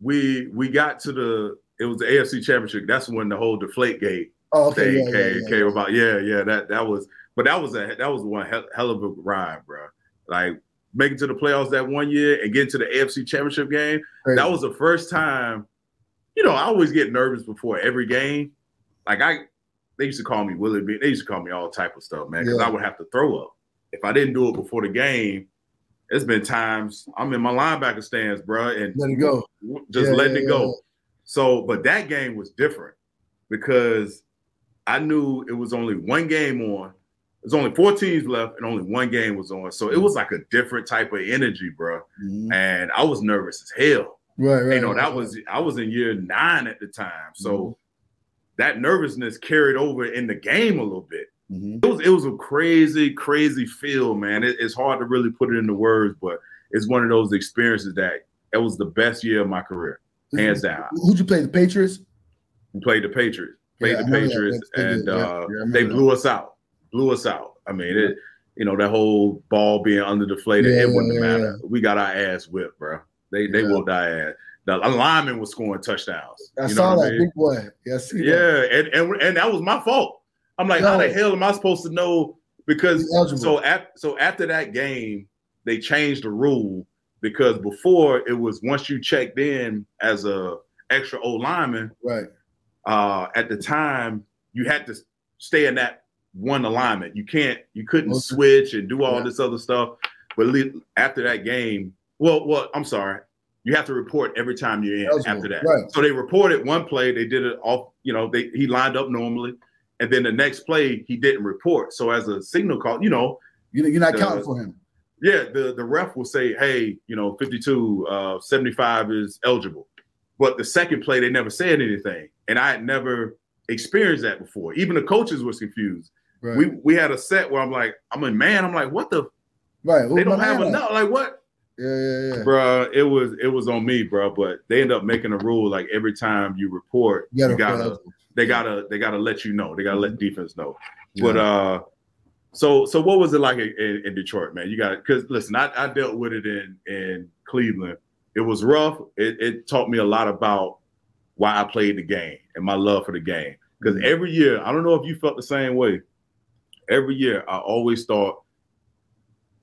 We we got to the. It was the AFC Championship. That's when the whole deflate gate Oh, okay. Yeah, yeah, came, yeah, came yeah. about. Yeah, yeah. That that was, but that was a that was one hell, hell of a ride, bro. Like making to the playoffs that one year and getting to the AFC Championship game. Crazy. That was the first time. You know, I always get nervous before every game. Like I, they used to call me Willie B. They used to call me all type of stuff, man, because Yeah. I would have to throw up if I didn't do it before the game. It's been times I'm in my linebacker stands, bro, and Let it go. just Yeah, letting yeah, it go. So, but that game was different because I knew it was only one game on. There's only four teams left, and only one game was on. So it was like a different type of energy, bro. Mhm. And I was nervous as hell. Right, right. you know, right, that right. was I was in year nine at the time. So Mm-hmm. that nervousness carried over in the game a little bit. Mhm. It was it was a crazy, crazy feel, man. It- it's hard to really put it into words, but it's one of those experiences that it was the best year of my career, hands down. Who'd you play? The Patriots? We played the Patriots, played Yeah, the. Patriots, and yeah, uh, yeah, they that. blew us out, blew us out. I mean, it, you know, that whole ball being under deflated, Yeah, it wouldn't yeah, matter. We got our ass whipped, bro. They they Yeah. whooped our ass. The lineman was scoring touchdowns. I You know saw that mean? big boy. Yeah, that. Yeah, and, and and that was my fault. I'm like, how the hell am I supposed to know? Because so at, so after that game, they changed the rule because before it was once you checked in as a extra old lineman, Right. uh, at the time you had to stay in that one alignment. You can't, you couldn't Okay. switch and do all Yeah. this other stuff. But after that game, well, well, I'm sorry, you have to report every time you're in Eligible, after that. right. So they reported one play, they did it off, you know, they he lined up normally, and then the next play he didn't report. So as a signal call, you know, You, you're not The- counting for him. yeah, the, the ref will say, hey, you know, 52, uh, 75 is eligible. But the second play, they never said anything. And I had never experienced that before. Even the coaches was confused. Right. We we had a set where I'm like, I'm a man, I'm like, what the right. they don't have enough. Like what? Yeah, yeah, yeah. Bruh, it was it was on me, bro. But they end up making a rule like every time you report, You gotta, you gotta they gotta they gotta let you know. They gotta let defense know. Yeah. But uh so so what was it like in, in Detroit, man? You got because listen, I, I dealt with it in in Cleveland. It was rough. It, it taught me a lot about why I played the game and my love for the game. Because Mhm. every year, I don't know if you felt the same way. Every year, I always thought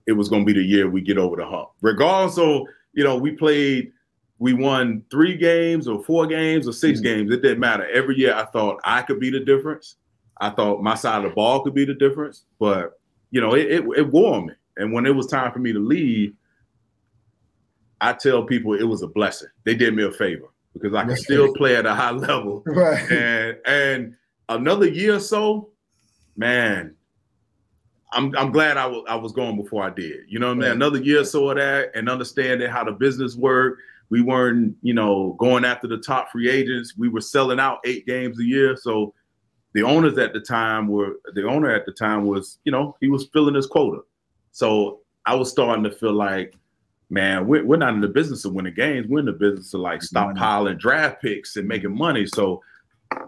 it was going to be the year we get over the hump. Regardless of you know, we played, we won three games or four games or 6 Mhm. games. It didn't matter. Every year, I thought I could be the difference. I thought my side of the ball could be the difference, but you know, it, it, it wore me. And when it was time for me to leave, I tell people it was a blessing. They did me a favor because I could Right. still play at a high level. (laughs) Right. And and another year or so, man, I'm I'm glad I was I was going before I did. You know what I mean? Right. Another year or so of that and understanding how the business worked. We weren't, you know, going after the top free agents. We were selling out eight games a year. So the owners at the time were the owner at the time was, you know, he was filling his quota. So I was starting to feel like, man, we're, we're not in the business of winning games. We're in the business of like stockpiling draft picks and making money. So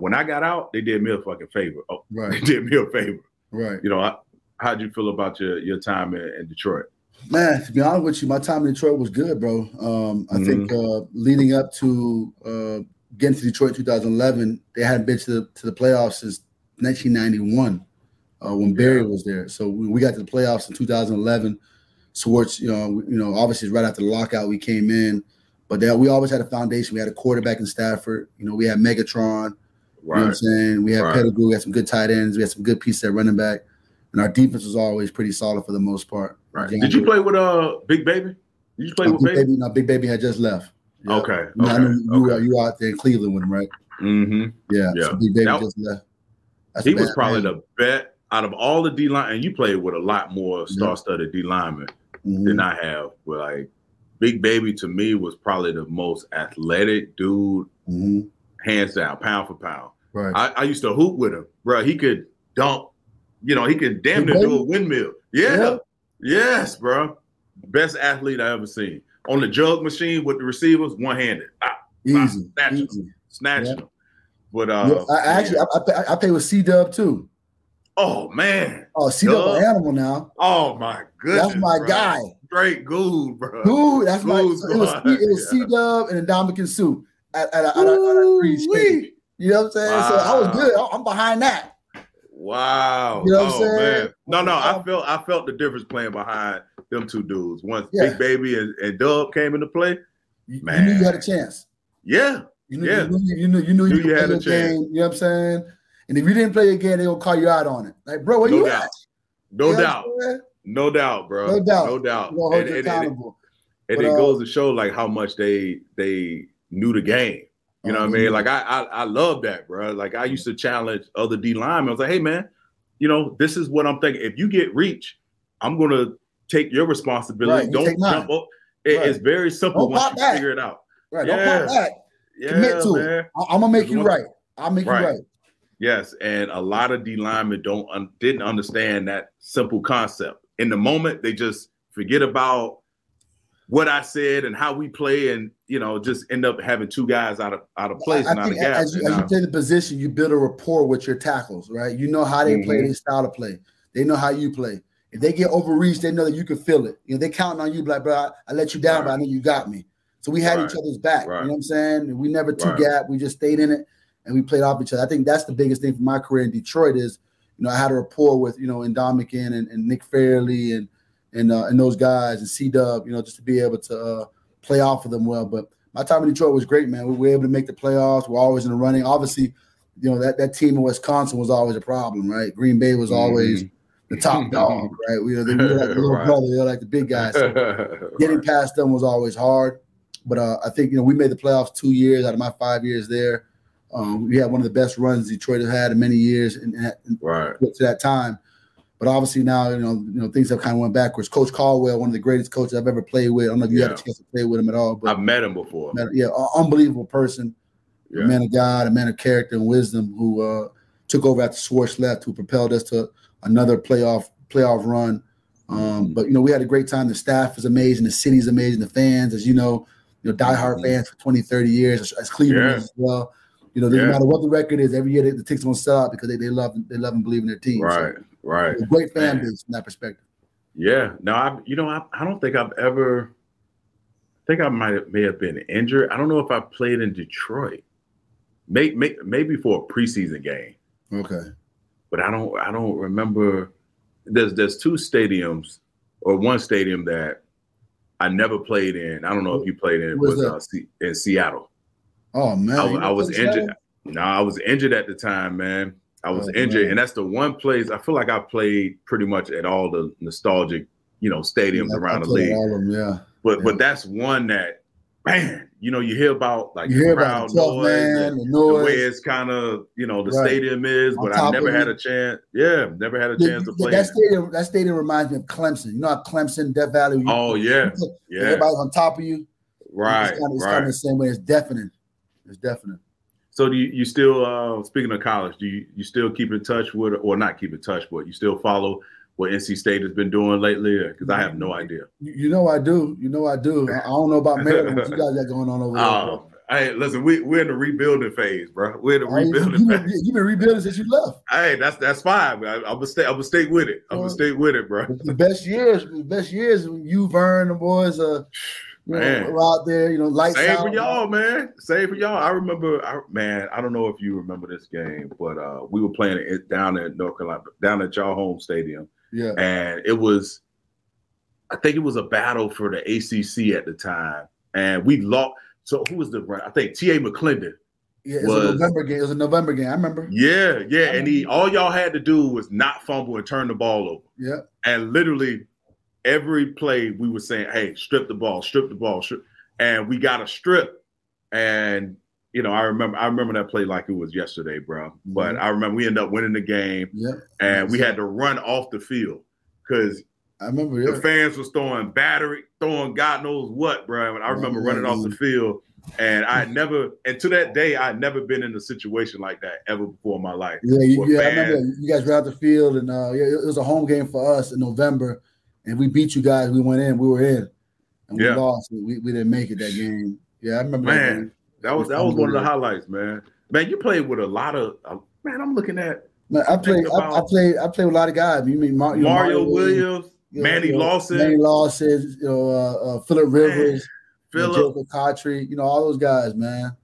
when I got out, they did me a fucking favor. Oh, (laughs) they Right. did me a favor. Right. You know, I, how'd you feel about your, your time in, in Detroit? Man, to be honest with you, my time in Detroit was good, bro. Um, I think Mm-hmm. uh, leading up to uh, getting to Detroit 2011, they hadn't been to the to the playoffs since 1991 uh, when Barry Yeah. was there. So we, we got to the playoffs in 2011. Schwartz, you know, you know, obviously right after the lockout we came in, but that we always had a foundation. We had a quarterback in Stafford. You know, we had Megatron. You know what I'm saying? We had Right. Pettigrew, we had some good tight ends, we had some good pieces at running back, and our defense was always pretty solid for the most part. Right. John Did you play with uh Big Baby? Did you play uh, with Big Baby? baby, no, Big Baby had just left. Yeah. Okay. You know, I Okay. you, okay. you out there in Cleveland with him, right? Mm-hmm. Yeah. Yeah. So Big Baby That- just left. That's He was probably man. the bet out of all the D line, and you played with a lot more star-studded D linemen Mhm. than I have. But like Big Baby to me was probably the most athletic dude, Mhm. hands down, pound for pound. Right. I, I used to hoop with him, bro. He could dunk. You know, he could damn near do a windmill. Yeah. Yeah. Yes, bro. Best athlete I ever seen. On the jug machine with the receivers, one handed, ah, easy. Snatch him. easy. snatching Yeah. them. But uh, Yeah, I, actually, I, I, I played with C Dub too. oh man, Oh, C Dub animal now. oh my goodness, That's my bro. guy. Straight gold, bro. Dude, that's my. It was it was (laughs) Yeah. C Dub and Ndamukong Suh at, at, a, at, a, at a free Ooh-wee. You know what I'm saying? Wow. So I was good. I'm behind that. Wow. You know what oh, I'm saying? Man. No, no, I felt I felt the difference playing behind them two dudes. Once yeah. Big Baby and, and Dub came into play, man. You knew you had a chance. Yeah. You knew, yeah. you knew you knew you, knew knew you had a chance. Game, you know what I'm saying? And if you didn't play again, they gonna call you out on it. Like, bro, where no you doubt. at? No you doubt. No doubt, bro. No doubt. No doubt. You're hold and, you. And, but, it uh, goes to show like how much they they knew the game. You know what I um, mean? Like I, I I love that, bro. Like I used to challenge other D linemen. I was like, hey man, you know, this is what I'm thinking. If you get reach, I'm gonna take your responsibility. Right, don't jump up. It, right. It's very simple don't once you figure it out. Right. Yeah. Don't pop back. Yeah, Commit to man. it. I'm gonna make you right. I'll make right. you right. Yes, and a lot of D linemen don't un- didn't understand that simple concept. In the moment, they just forget about what I said and how we play, and you know, just end up having two guys out of out of place I, and out of gas. As, you, as you play the position, you build a rapport with your tackles, right? You know how they mm-hmm. play, their style of play. They know how you play. If they get overreached, they know that you can feel it. You know, they counting on you, like, bro, I, I let you down, right. but I know you got me. So we had right. each other's back. Right. You know what I'm saying? We never two gap. We just stayed in it and we played off each other. I think that's the biggest thing for my career in Detroit is, you know, I had a rapport with, you know, Ndamukong and, and Nick Fairley and and uh, and those guys and C Dub, you know, just to be able to uh, play off of them well. But my time in Detroit was great, man. We were able to make the playoffs. We're always in the running. Obviously, you know that that team in Wisconsin was always a problem, right? Green Bay was always mm-hmm. the top (laughs) dog, right? We, know, they were like the little right. brother, they're like the big guys. So (laughs) getting right. past them was always hard. But uh, I think you know we made the playoffs two years out of my five years there. Um, we had one of the best runs Detroit has had in many years, and, and right to that time. But obviously now, you know, you know, things have kind of went backwards. Coach Caldwell, one of the greatest coaches I've ever played with. I don't know if you yeah. had a chance to play with him at all, but I've met him before. Met, yeah, unbelievable person, yeah. a man of God, a man of character and wisdom, who uh, took over after Schwartz left, who propelled us to another playoff playoff run. Um, mm-hmm. But you know, we had a great time. The staff is amazing, the city's amazing, the fans, as you know, you know, diehard mm-hmm. fans for 20, 30 years, as, as Cleveland yeah. as well. You know, no matter what the record is, every year the Tickets won't sell out because they, they love they love and believe in their team. Right, so, right. great fan base from that perspective. Yeah. No, I you know I, I don't think I've ever. I think I might have, may have been injured. I don't know if I played in Detroit. Maybe, may, maybe for a preseason game. Okay. But I don't I don't remember. There's there's two stadiums or one stadium that I never played in. I don't know if you played in. Was, was uh, in Seattle. Oh man, I, I was injured. No, I was injured at the time, man. I was oh, injured, man. and that's the one place I feel like I played pretty much at all the nostalgic, you know, stadiums yeah, around the league. Them, yeah, but yeah. but that's one that, man, you know, you hear about like you hear crowd about noise, man, the, noise, the way it's kind of, you know, the right. stadium is. but I never had a chance. Yeah, never had a the, chance to play. That stadium, that stadium reminds me of Clemson. You know, how Clemson, Death Valley. You, oh yeah, yeah. Everybody's on top of you. Right, it's kind of, it's right. kind of the same way. It's deafening. It's definite. So do you, you still uh, speaking of college? Do you, you still keep in touch with, or not keep in touch, but you still follow what NC State has been doing lately? Because I have no idea. You know I do. You know I do. I don't know about Maryland. what you guys got going on over there? Oh, hey, listen, we we're in the rebuilding phase, bro. We're in the rebuilding you, phase. You've been rebuilding since you left. Hey, that's that's fine. I, am gonna stay. I'm gonna stay with it. I'm gonna stay with it, bro. The best years, the best years. you've Vern, the boys. Uh, you man. Know, out there, you know, lights Same out. for y'all, man. Same for y'all. I remember, I, man. I don't know if you remember this game, but uh, we were playing it down at North Carolina, down at y'all home stadium. Yeah, and it was, I think it was a battle for the ACC at the time, and we lost. So who was the? Run? I think T. A. McLendon. Yeah, it was, was, a November game. It was a November game. I remember. Yeah, yeah, and he all y'all had to do was not fumble and turn the ball over. Yeah, and literally every play we were saying, "Hey, strip the ball, strip the ball," strip. and we got a strip. And you know, I remember I remember that play like it was yesterday, bro. But mm-hmm. I remember we ended up winning the game, yeah. and we had to run off the field because I remember yeah. the fans was throwing battery, throwing God knows what, bro. And I remember running off the field. And I (laughs) never, and to that day, I had never been in a situation like that ever before in my life. Yeah, you, yeah, fans, I remember you guys ran out the field, and uh, yeah, it was a home game for us in November, and we beat you guys. We went in. We were in, and we yeah. lost. We, we didn't make it that game. Yeah, I remember. Man, that, that was that was one of the highlights, man. Man, you played with a lot of uh, man. I'm looking at. Man, I played. I, I, played. I played with a lot of guys. You mean Mar- Mario, Mario, Williams, you know, Manny you know, Lawson, Manny Lawson, you know, uh, uh, Philip Rivers, Philip Joe Cotry, you know, all those guys, man.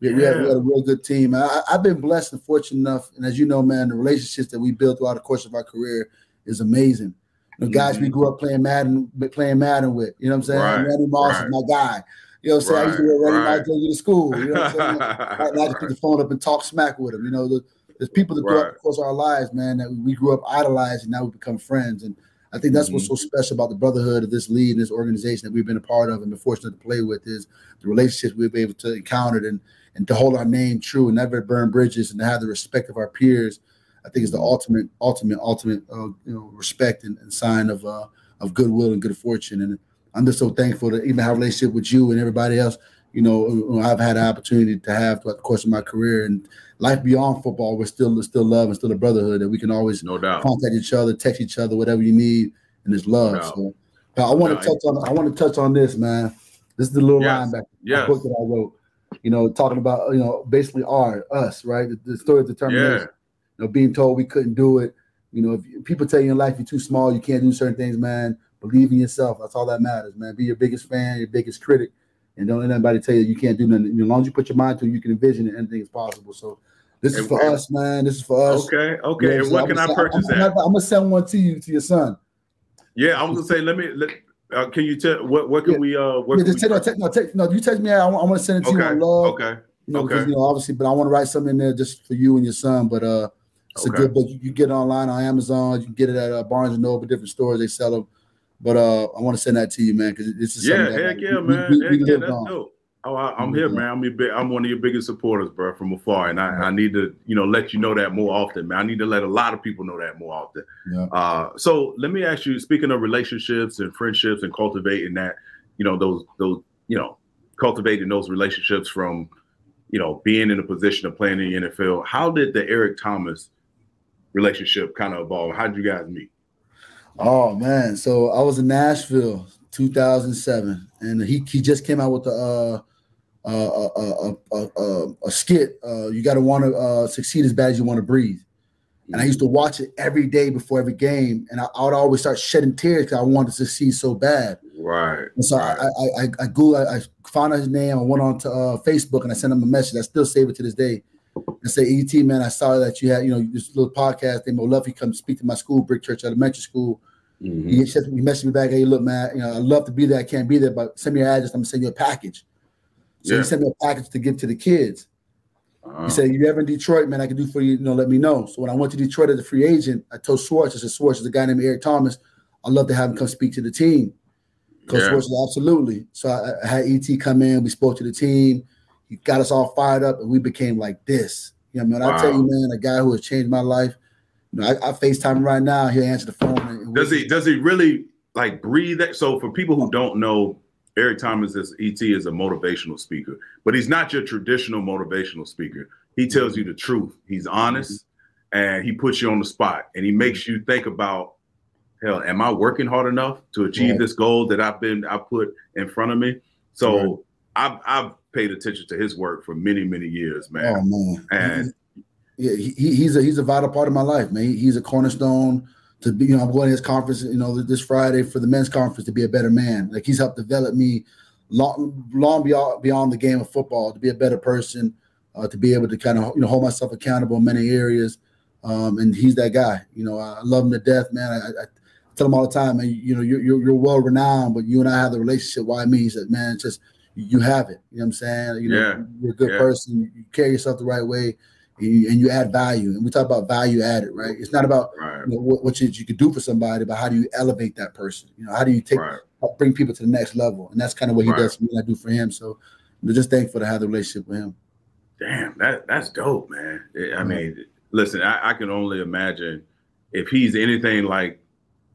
We, yeah. we, had, we had a real good team. I, have been blessed and fortunate enough, and as you know, man, the relationships that we built throughout the course of our career is amazing. The guys mm-hmm. we grew up playing Madden, playing Madden with. You know what I'm saying? Right. Randy Moss right. is my guy. You know what I'm saying? Right. I used to wear Randy right. Moss to school. You know what I'm saying? I, I just put the phone up and talk smack with him. You know, there's people that grew up across our lives, man, that we grew up idolizing. Now we become friends, and I think that's mm-hmm. what's so special about the brotherhood of this league and this organization that we've been a part of and been fortunate to play with is the relationships we've been able to encounter and and to hold our name true and never burn bridges and to have the respect of our peers. I think is the ultimate, ultimate, ultimate, uh, you know, respect and, and sign of uh, of goodwill and good fortune. And I'm just so thankful to even have a relationship with you and everybody else. You know, I've had an opportunity to have throughout the course of my career and life beyond football. We're still still love and still a brotherhood that we can always no doubt contact each other, text each other, whatever you need, and it's love. No so, I want to touch on I want to touch on this, man. This is the little yes. back yes. book that I wrote. You know, talking about you know basically our us, right? The, the story of determination. Yeah know, being told we couldn't do it. You know, if people tell you in life you're too small, you can't do certain things, man. Believe in yourself. That's all that matters, man. Be your biggest fan, your biggest critic, and don't let anybody tell you you can't do nothing. As long as you put your mind to it, you can envision it. Anything is possible. So this is for us, man. This is for us. Okay, okay. You know, and what can I purchase I'm, I'm, I'm, gonna send one to you to your son. Yeah, I was gonna say. Let me. Let, uh, can you tell what? What can yeah. we? Uh, what yeah, just no, take, no, take, no. You text me. I, I want to send it to okay. you on love. Okay. You know, okay. You know, obviously, but I want to write something in there just for you and your son. But uh, it's okay. a good book. You, can get it online on Amazon. You can get it at uh, Barnes and Noble, different stores. They sell them. But uh, I want to send that to you, man, because this is yeah, heck yeah, we, man, we, we, heck yeah, that's on. dope. Oh, I, am here, man. I'm big, I'm one of your biggest supporters, bro, from afar, and I, I, need to, you know, let you know that more often, man. I need to let a lot of people know that more often. Yeah. Uh, so let me ask you, speaking of relationships and friendships and cultivating that, you know, those those, you know, cultivating those relationships from, you know, being in a position of playing in the NFL. How did the Eric Thomas relationship kind of evolve? How did you guys meet? Oh man, so I was in Nashville, 2007, and he he just came out with a uh, uh, uh, uh, uh, a skit. you got to want to succeed as bad as you want to breathe. And I used to watch it every day before every game, and I, I would always start shedding tears because I wanted to succeed so bad. Right. And so right. I, I, I, I Googled, I, found out his name. I went on to Facebook and I sent him a message. I still save it to this day and say, ET, man, I saw that you had, you know, this little podcast. They would love you come speak to my school, Brick Church Elementary School. Mm-hmm. He, said, he messaged me back, hey, look, man, you know, I'd love to be there. I can't be there, but send me your address. I'm gonna send you a package. So yeah. he sent me a package to give to the kids. Uh-huh. He said, you ever in Detroit, man, I can do for you, you know, let me know. So when I went to Detroit as a free agent, I told Schwartz, I said, Schwartz is a guy named Eric Thomas. I'd love to have him come speak to the team. Coach yeah. Schwartz said, absolutely. So I, I had ET come in, we spoke to the team. He got us all fired up, and we became like this. You know, man, wow. I tell you, man, a guy who has changed my life. You know, I, I FaceTime him right now. He'll answer the phone. does he? Does he really like breathe? That? So for people who don't know, Eric Thomas is ET is a motivational speaker, but he's not your traditional motivational speaker. He tells you the truth. He's honest, mm-hmm. and he puts you on the spot, and he makes you think about, hell, am I working hard enough to achieve yeah. this goal that I've been I put in front of me? So right. I've I've paid attention to his work for many, many years, man. Oh man, and yeah, he, he's a he's a vital part of my life, man. He's a cornerstone to be. You know, I'm going to his conference, you know, this Friday for the men's conference to be a better man. Like he's helped develop me long, long beyond beyond the game of football to be a better person, uh, to be able to kind of you know hold myself accountable in many areas. Um, and he's that guy. You know, I love him to death, man. I, I tell him all the time, man. You know, you're you're, you're well renowned, but you and I have the relationship. Why me? He said, man, just you have it. You know what I'm saying? You know, yeah. you're a good yeah. person. You carry yourself the right way, and you, and you, add value. And we talk about value added, right? It's not about right. you know, what, what you, you could do for somebody, but how do you elevate that person? You know, how do you take right. bring people to the next level? And that's kind of what he right. does for me. I do for him. So I'm just thankful to have the relationship with him. Damn, that that's dope, man. I mean, listen, I, I can only imagine if he's anything like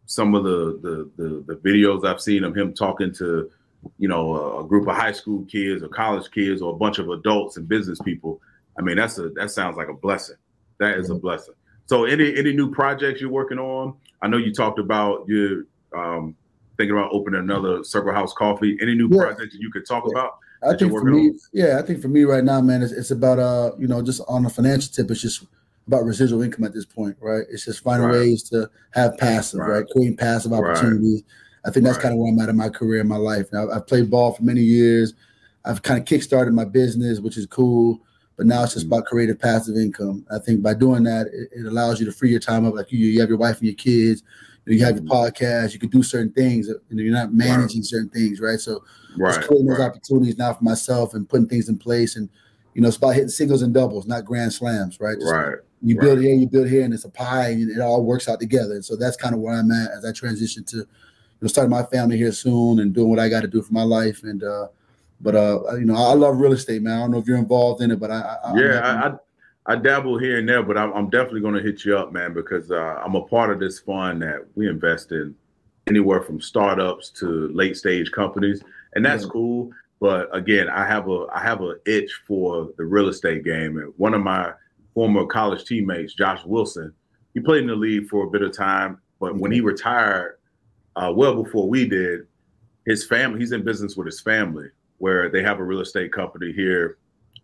some of the, the the the videos I've seen of him talking to you know, a group of high school kids or college kids or a bunch of adults and business people. I mean, that's a that sounds like a blessing. That is a blessing. So, any any new projects you're working on? I know you talked about you um, thinking about opening another Circle House Coffee. Any new yeah. projects you could talk yeah. about? I think for me, on? yeah, I think for me right now, man, it's, it's about uh, you know, just on a financial tip, it's just about residual income at this point, right? It's just finding right. ways to have passive, right? right? Creating passive opportunities. Right I think that's right. kind of where I'm at in my career, in my life. Now, I've played ball for many years. I've kind of kickstarted my business, which is cool. But now it's just about creative passive income. I think by doing that, it, it allows you to free your time up. Like you, you have your wife and your kids, you have your mm-hmm. podcast, you can do certain things. Know, you're not managing right. certain things, right? So right, it's creating those opportunities now for myself and putting things in place. And you know, it's about hitting singles and doubles, not grand slams, right? Just, right. You build here, you build here, and it's a pie, and it all works out together. And so that's kind of where I'm at as I transition to, know, starting my family here soon and doing what I got to do for my life. And uh, but uh, you know, I love real estate, man. I don't know if you're involved in it, but I, I yeah, I, I, I dabble here and there, but I'm, I'm definitely going to hit you up, man, because uh, I'm a part of this fund that we invest in anywhere from startups to late stage companies, and that's yeah. cool. But again, I have a I have a itch for the real estate game, and one of my former college teammates, Josh Wilson, he played in the league for a bit of time, but when he retired, uh, well before we did, his family he's in business with his family where they have a real estate company here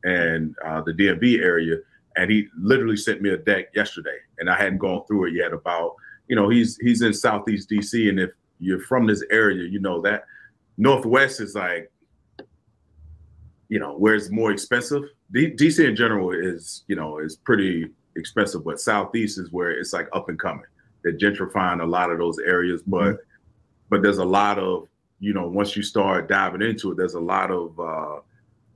in uh, the DMV area, and he literally sent me a deck yesterday, and I hadn't gone through it yet. About you know he's he's in Southeast DC, and if you're from this area, you know that Northwest is like you know where it's more expensive. D- DC in general is you know is pretty expensive, but Southeast is where it's like up and coming. They're gentrifying a lot of those areas, but mm-hmm. But there's a lot of you know, once you start diving into it, there's a lot of uh,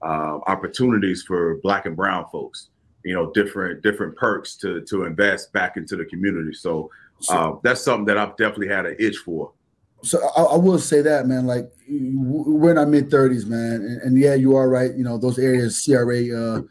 uh, opportunities for Black and Brown folks. You know, different different perks to to invest back into the community. So uh, that's something that I've definitely had an itch for. So I, I will say that, man. Like we're in our mid thirties, man, and, and, yeah, you are right. You know, those areas, CRA, uh,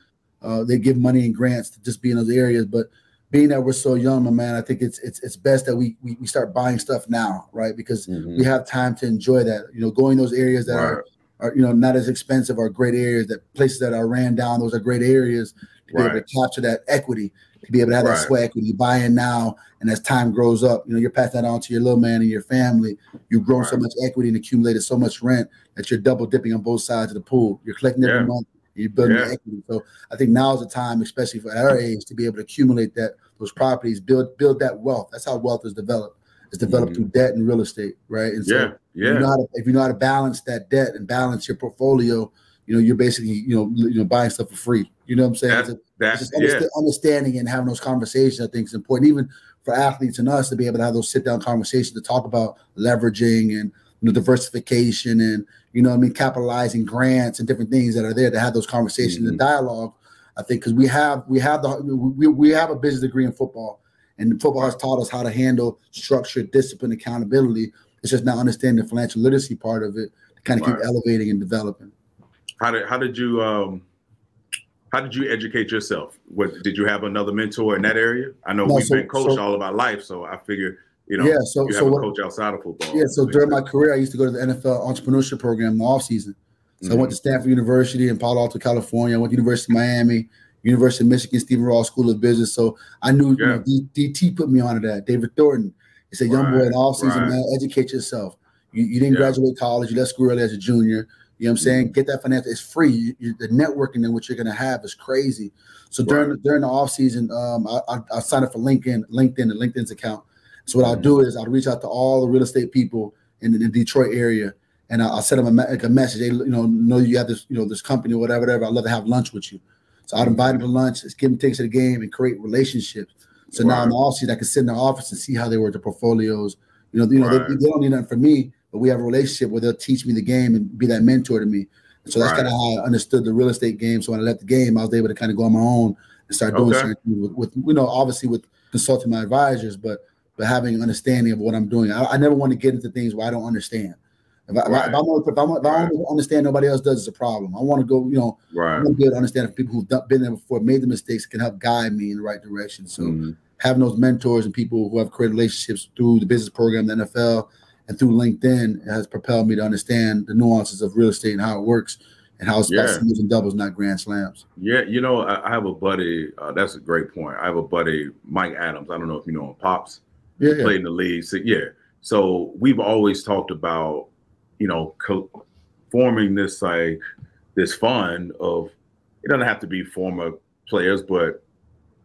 uh, they give money and grants to just be in those areas, but being that we're so young, my man, I think it's it's it's best that we we, we start buying stuff now, right? Because mm-hmm. we have time to enjoy that. You know, going those areas that right. are are you know not as expensive are great areas. That places that are ran down, those are great areas to right. be able to capture that equity, to be able to have right. that sweat equity. You buy in now, and as time grows up, you know you're passing that on to your little man and your family. You've grown so much equity and accumulated so much rent that you're double dipping on both sides of the pool. You're collecting every yeah. month you're building yeah. equity. So I think now is the time, especially for our age, to be able to accumulate that those properties, build build that wealth. That's how wealth is developed. It's developed mm-hmm. through debt and real estate, right? And so yeah, yeah. If you, know how to, if you know how to balance that debt and balance your portfolio, you know, you're basically, you know, you know, buying stuff for free. You know what I'm saying? That's, that's just yeah. understanding and having those conversations, I think is important, even for athletes and us to be able to have those sit down conversations to talk about leveraging and you know, diversification and you know I mean capitalizing grants and different things that are there to have those conversations mm-hmm. and dialogue. I think because we have we have the we, we have a business degree in football, and football has taught us how to handle structure, discipline, accountability. It's just now understanding the financial literacy part of it to kind of right. keep elevating and developing. How did how did you um how did you educate yourself? What did you have another mentor in that area? I know no, we've so, been coached so, all of our life, so I figure you know, yeah, so, you so what, coach outside of football. Yeah, so during my career, I used to go to the NFL entrepreneurship program in the off season. So mm-hmm. I went to mm-hmm. Stanford University in Palo Alto, California. I went to University of Miami, University of Michigan, Stephen Ross School of Business. So I knew, yeah. you know, D, DT put me onto that. David Thornton. He said, young right, boy, in off season, right. man, educate yourself. You, you didn't yeah. graduate college. You left school early as a junior. You know what I'm saying? Mm-hmm. Get that financial. It's free. You, you, the networking and what you're going to have is crazy. So during right. during the off season, um, I, I, I, signed up for LinkedIn, LinkedIn, and LinkedIn's account. So what I'll mm-hmm. do is I'll reach out to all the real estate people in the, Detroit area, and I'll, I'll send them a, like a message. They you know know you have this you know this company or whatever whatever. I'd love to have lunch with you. So I'd invite them to lunch, just give them tickets to the game, and create relationships. So right. now in the offseason, I can sit in the office and see how they work the portfolios. You know, you know, right. they, they, don't need nothing from me, but we have a relationship where they'll teach me the game and be that mentor to me. And so that's right. kind of how I understood the real estate game. So when I left the game, I was able to kind of go on my own and start doing okay. something with, with, you know, obviously with consulting my advisors, but but having an understanding of what I'm doing. I, I never want to get into things where I don't understand. If I, right. if I, if I, if I, don't understand, nobody else does. It's a problem. I want to go. You know, right. I want to be able to understand if people who've been there before, made the mistakes, can help guide me in the right direction. So mm-hmm. having those mentors and people who have created relationships through the business program, the NFL, and through LinkedIn has propelled me to understand the nuances of real estate and how it works and how it's yeah. about singles and doubles, not grand slams. Yeah, you know, I, I have a buddy. Uh, that's a great point. I have a buddy, Mike Adams. I don't know if you know him, Pops yeah, yeah. played in the league. So yeah, so we've always talked about you know co- forming this like this fund of it doesn't have to be former players, but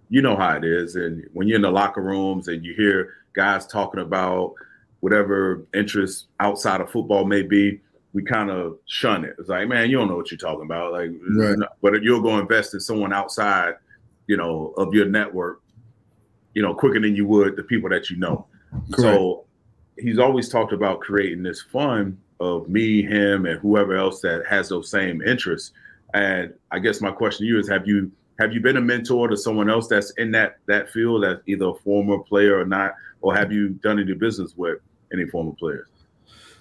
you know how it is. And when you're in the locker rooms and you hear guys talking about whatever interests outside of football may be, we kind of shun it. It's like, man, you don't know what you're talking about. Like, Right. but you'll go invest in someone outside, you know, of your network, you know, quicker than you would the people that you know. So he's always talked about creating this fund of me, him, and whoever else that has those same interests. And I guess my question to you is: Have you have you been a mentor to someone else that's in that that field, that's either a former player or not, or have you done any business with any former players?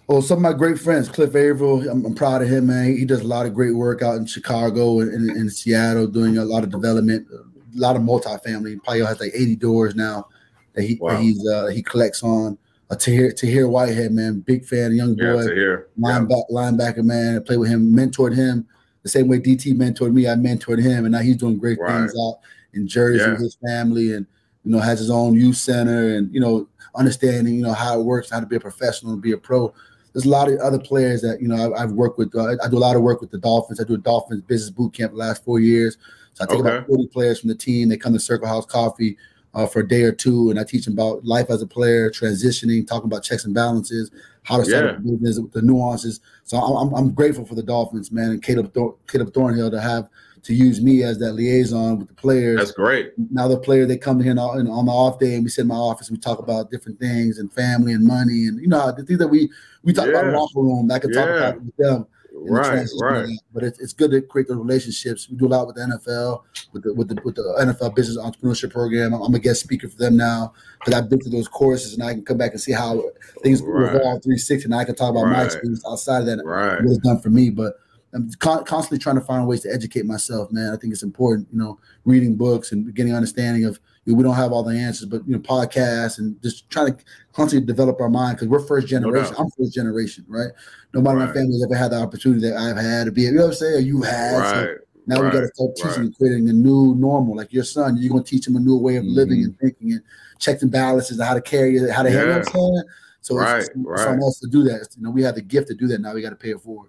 Well, some of my great friends, Cliff Avril, I'm, I'm proud of him, man. He does a lot of great work out in Chicago and in, in Seattle, doing a lot of development, a lot of multifamily. Probably has like 80 doors now that he Wow. that he's uh, he collects on. Uh, Tahir Tahir Whitehead, man, big fan, young Yeah, boy, to hear. Yeah. linebacker, linebacker, man. I played with him, mentored him the same way DT mentored me. I mentored him, and now he's doing great Right. things out in Jersey Yeah. with his family, and you know has his own youth center, and you know understanding you know how it works, how to be a professional and be a pro. There's a lot of other players that you know I've, I've worked with. Uh, I do a lot of work with the Dolphins. I do a Dolphins business boot camp the last four years. So I take about 40 players from the team. They come to Circle House Coffee uh, for a day or two, and I teach them about life as a player, transitioning, talking about checks and balances, how to start Yeah. a business, with the nuances. So I'm, I'm, I'm grateful for the Dolphins, man, and Caleb Thor- Caleb Thornhill to have to use me as that liaison with the players That's great. now the player they come here on, on the off day and we sit in my office we talk about different things and family and money and you know the things that we we talk about in the Yeah. locker room I can talk Yeah. about with them in the Right, right. but it's, it's good to create those relationships we do a lot with the NFL with the with the with the NFL business entrepreneurship program I'm, I'm a guest speaker for them now because I've been through those courses and I can come back and see how things Right. revolve 360 and I can talk about my experience outside of that Right. what it's done for me. But I'm con- constantly trying to find ways to educate myself, man. I think it's important, you know, reading books and getting understanding of. You know, we don't have all the answers, but you know, podcasts and just trying to constantly develop our mind because we're first generation. doubt. I'm first generation, right? Nobody in my Right. family has ever had the opportunity that I've had to be. You know what I'm saying? Or you had. So Right. now we got to start teaching right. and creating a new normal. Like your son, you're going to teach him a new way of living Mhm. and thinking and checks and balances and how to carry it, how to handle. You know what I'm saying? So Right, it's, it's right. on us to do that. You know, we have the gift to do that. Now we got to pay it forward.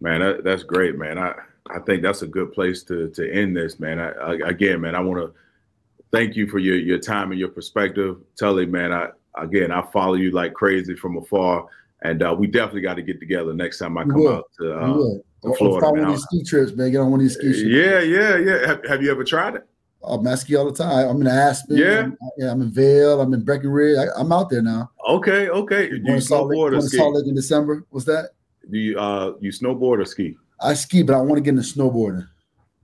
Man, that, that's great, man. I, I think that's a good place to to end this, man. I, I, again, man, I want to thank you for your your time and your perspective, Tully, man. I again, I follow you like crazy from afar, and uh, we definitely got to get together next time I come out to. Uh, to Or, or Florida, find one of these ski trips, man. Get on one of these ski trips. yeah, yeah, yeah. Have, have you ever tried it? I'm I ski all the time. I'm in Aspen. Yeah? I'm, yeah, I'm in Vail. I'm in Breckenridge. I, I'm out there now. Okay, okay. You saw Salt Lake, snowboard or going to ski? Salt Lake in December. What's that? Do you uh you snowboard or ski? I ski, but I want to get into snowboarding.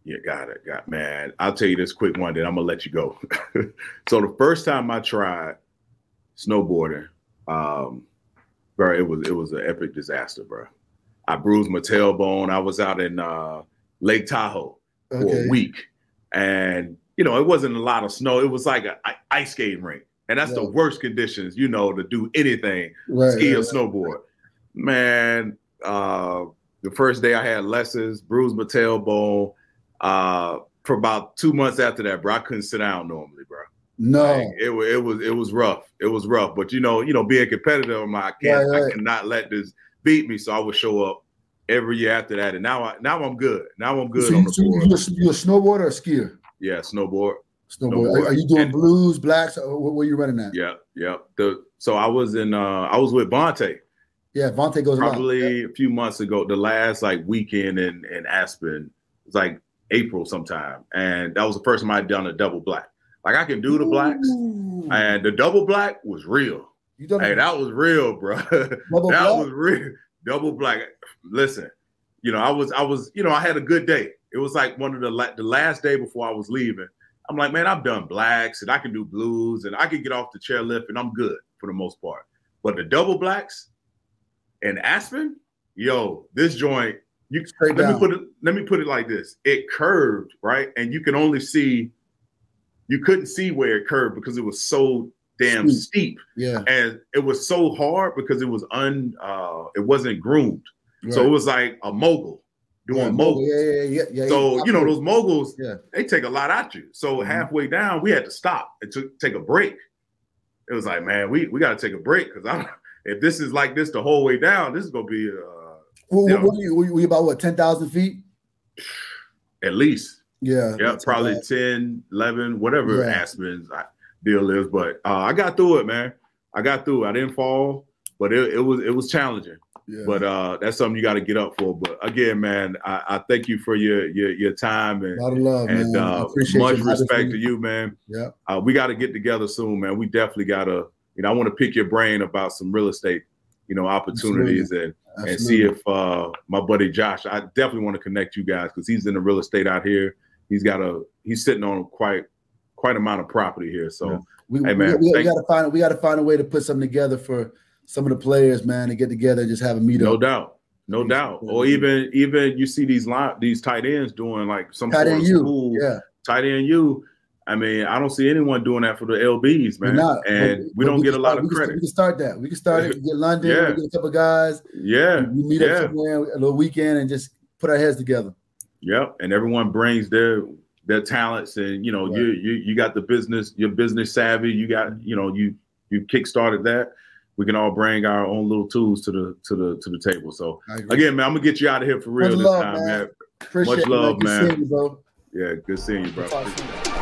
Yeah, got it. Got man. I'll tell you this quick one, then I'm gonna let you go. (laughs) so the first time I tried snowboarding, um, bro, it was it was an epic disaster, bro. I bruised my tailbone. I was out in uh, Lake Tahoe for Okay. a week, and you know it wasn't a lot of snow. It was like a i- ice skating rink, and that's the worst conditions, you know, to do anything Right. ski right, or snowboard. Man, uh, the first day I had lessons, bruised my tailbone. Uh, for about two months after that, bro, I couldn't sit down normally, bro. No. Like, it was it was it was rough. It was rough. But you know, you know, being competitive, I'm like, I can't, Right, I cannot let this beat me. So I would show up every year after that, and now I now I'm good. Now I'm good so on the so board. you, a, you a snowboarder or a skier? Yeah, snowboard. Snowboard. Snowboard. Are, are you doing And- blues, blacks? Or what, are you running at? Yeah, yeah. The so I was in uh I was with Vontae. Yeah, Vontae goes probably a few months ago, the last like weekend in, in Aspen, it was like April sometime. And that was the first time I'd done a double black. Like I can do the blacks, Ooh. and the double black was real. You done Hey, that was real, bro. (laughs) that black? was real. Double black. Listen, you know, I was, I was, you know, I had a good day. It was like one of the la- the last day before I was leaving. I'm like, man, I've done blacks and I can do blues and I can get off the chairlift and I'm good for the most part. But the double blacks in Aspen, yo, this joint, you Straight let down. me put it let me put it like this. It curved, right? And you can only see you couldn't see where it curved because it was so damn Steep. steep yeah. and it was so hard because it was un uh it wasn't groomed so it was like a mogul doing yeah, moguls Yeah, yeah, yeah, yeah. so you know those moguls Yeah. they take a lot out you so Mhm. halfway down we had to stop and to take a break it was like man we we got to take a break because i'm if this is like this the whole way down this is gonna be uh Well, Yeah. what are you? Were you, about what? Ten thousand feet? at least Yeah. yeah probably about- 10 11 whatever Yeah. aspen's uh, deal is but uh i got through it man i got through it i didn't fall but it, it was it was challenging Yeah. But uh, that's something you got to get up for. But again, man, I, I, thank you for your your, your time and, love, and uh, much respect to you, man. Yeah, uh, we got to get together soon, man. We definitely got to. You know, I want to pick your brain about some real estate, you know, opportunities Absolutely. and Absolutely. and see if uh, my buddy Josh. I definitely want to connect you guys because he's in the real estate out here. He's got a he's sitting on quite quite amount of property here. So, yeah. we, hey man, we, we, we got to find we got to find a way to put something together for some of the players, man, to get together and just have a meetup. No doubt. No yeah. doubt. Or even even you see these line these tight ends doing like some tight end you, yeah, tight end you. I mean, I don't see anyone doing that for the LBs, man. And but, we don't get a lot of credit. we can start that. We can start it. We Get London. yeah. get a couple guys. Yeah. We meet yeah. up somewhere a little weekend and just put our heads together. Yep. And everyone brings their their talents, and you know, right. you you you got the business, your business savvy. You got you know you you kick started that we can all bring our own little tools to the to the to the table. So again, man, I'm gonna get you out of here for real Much this love, time, man. man. Much love, man. man. You, yeah, good seeing you, bro.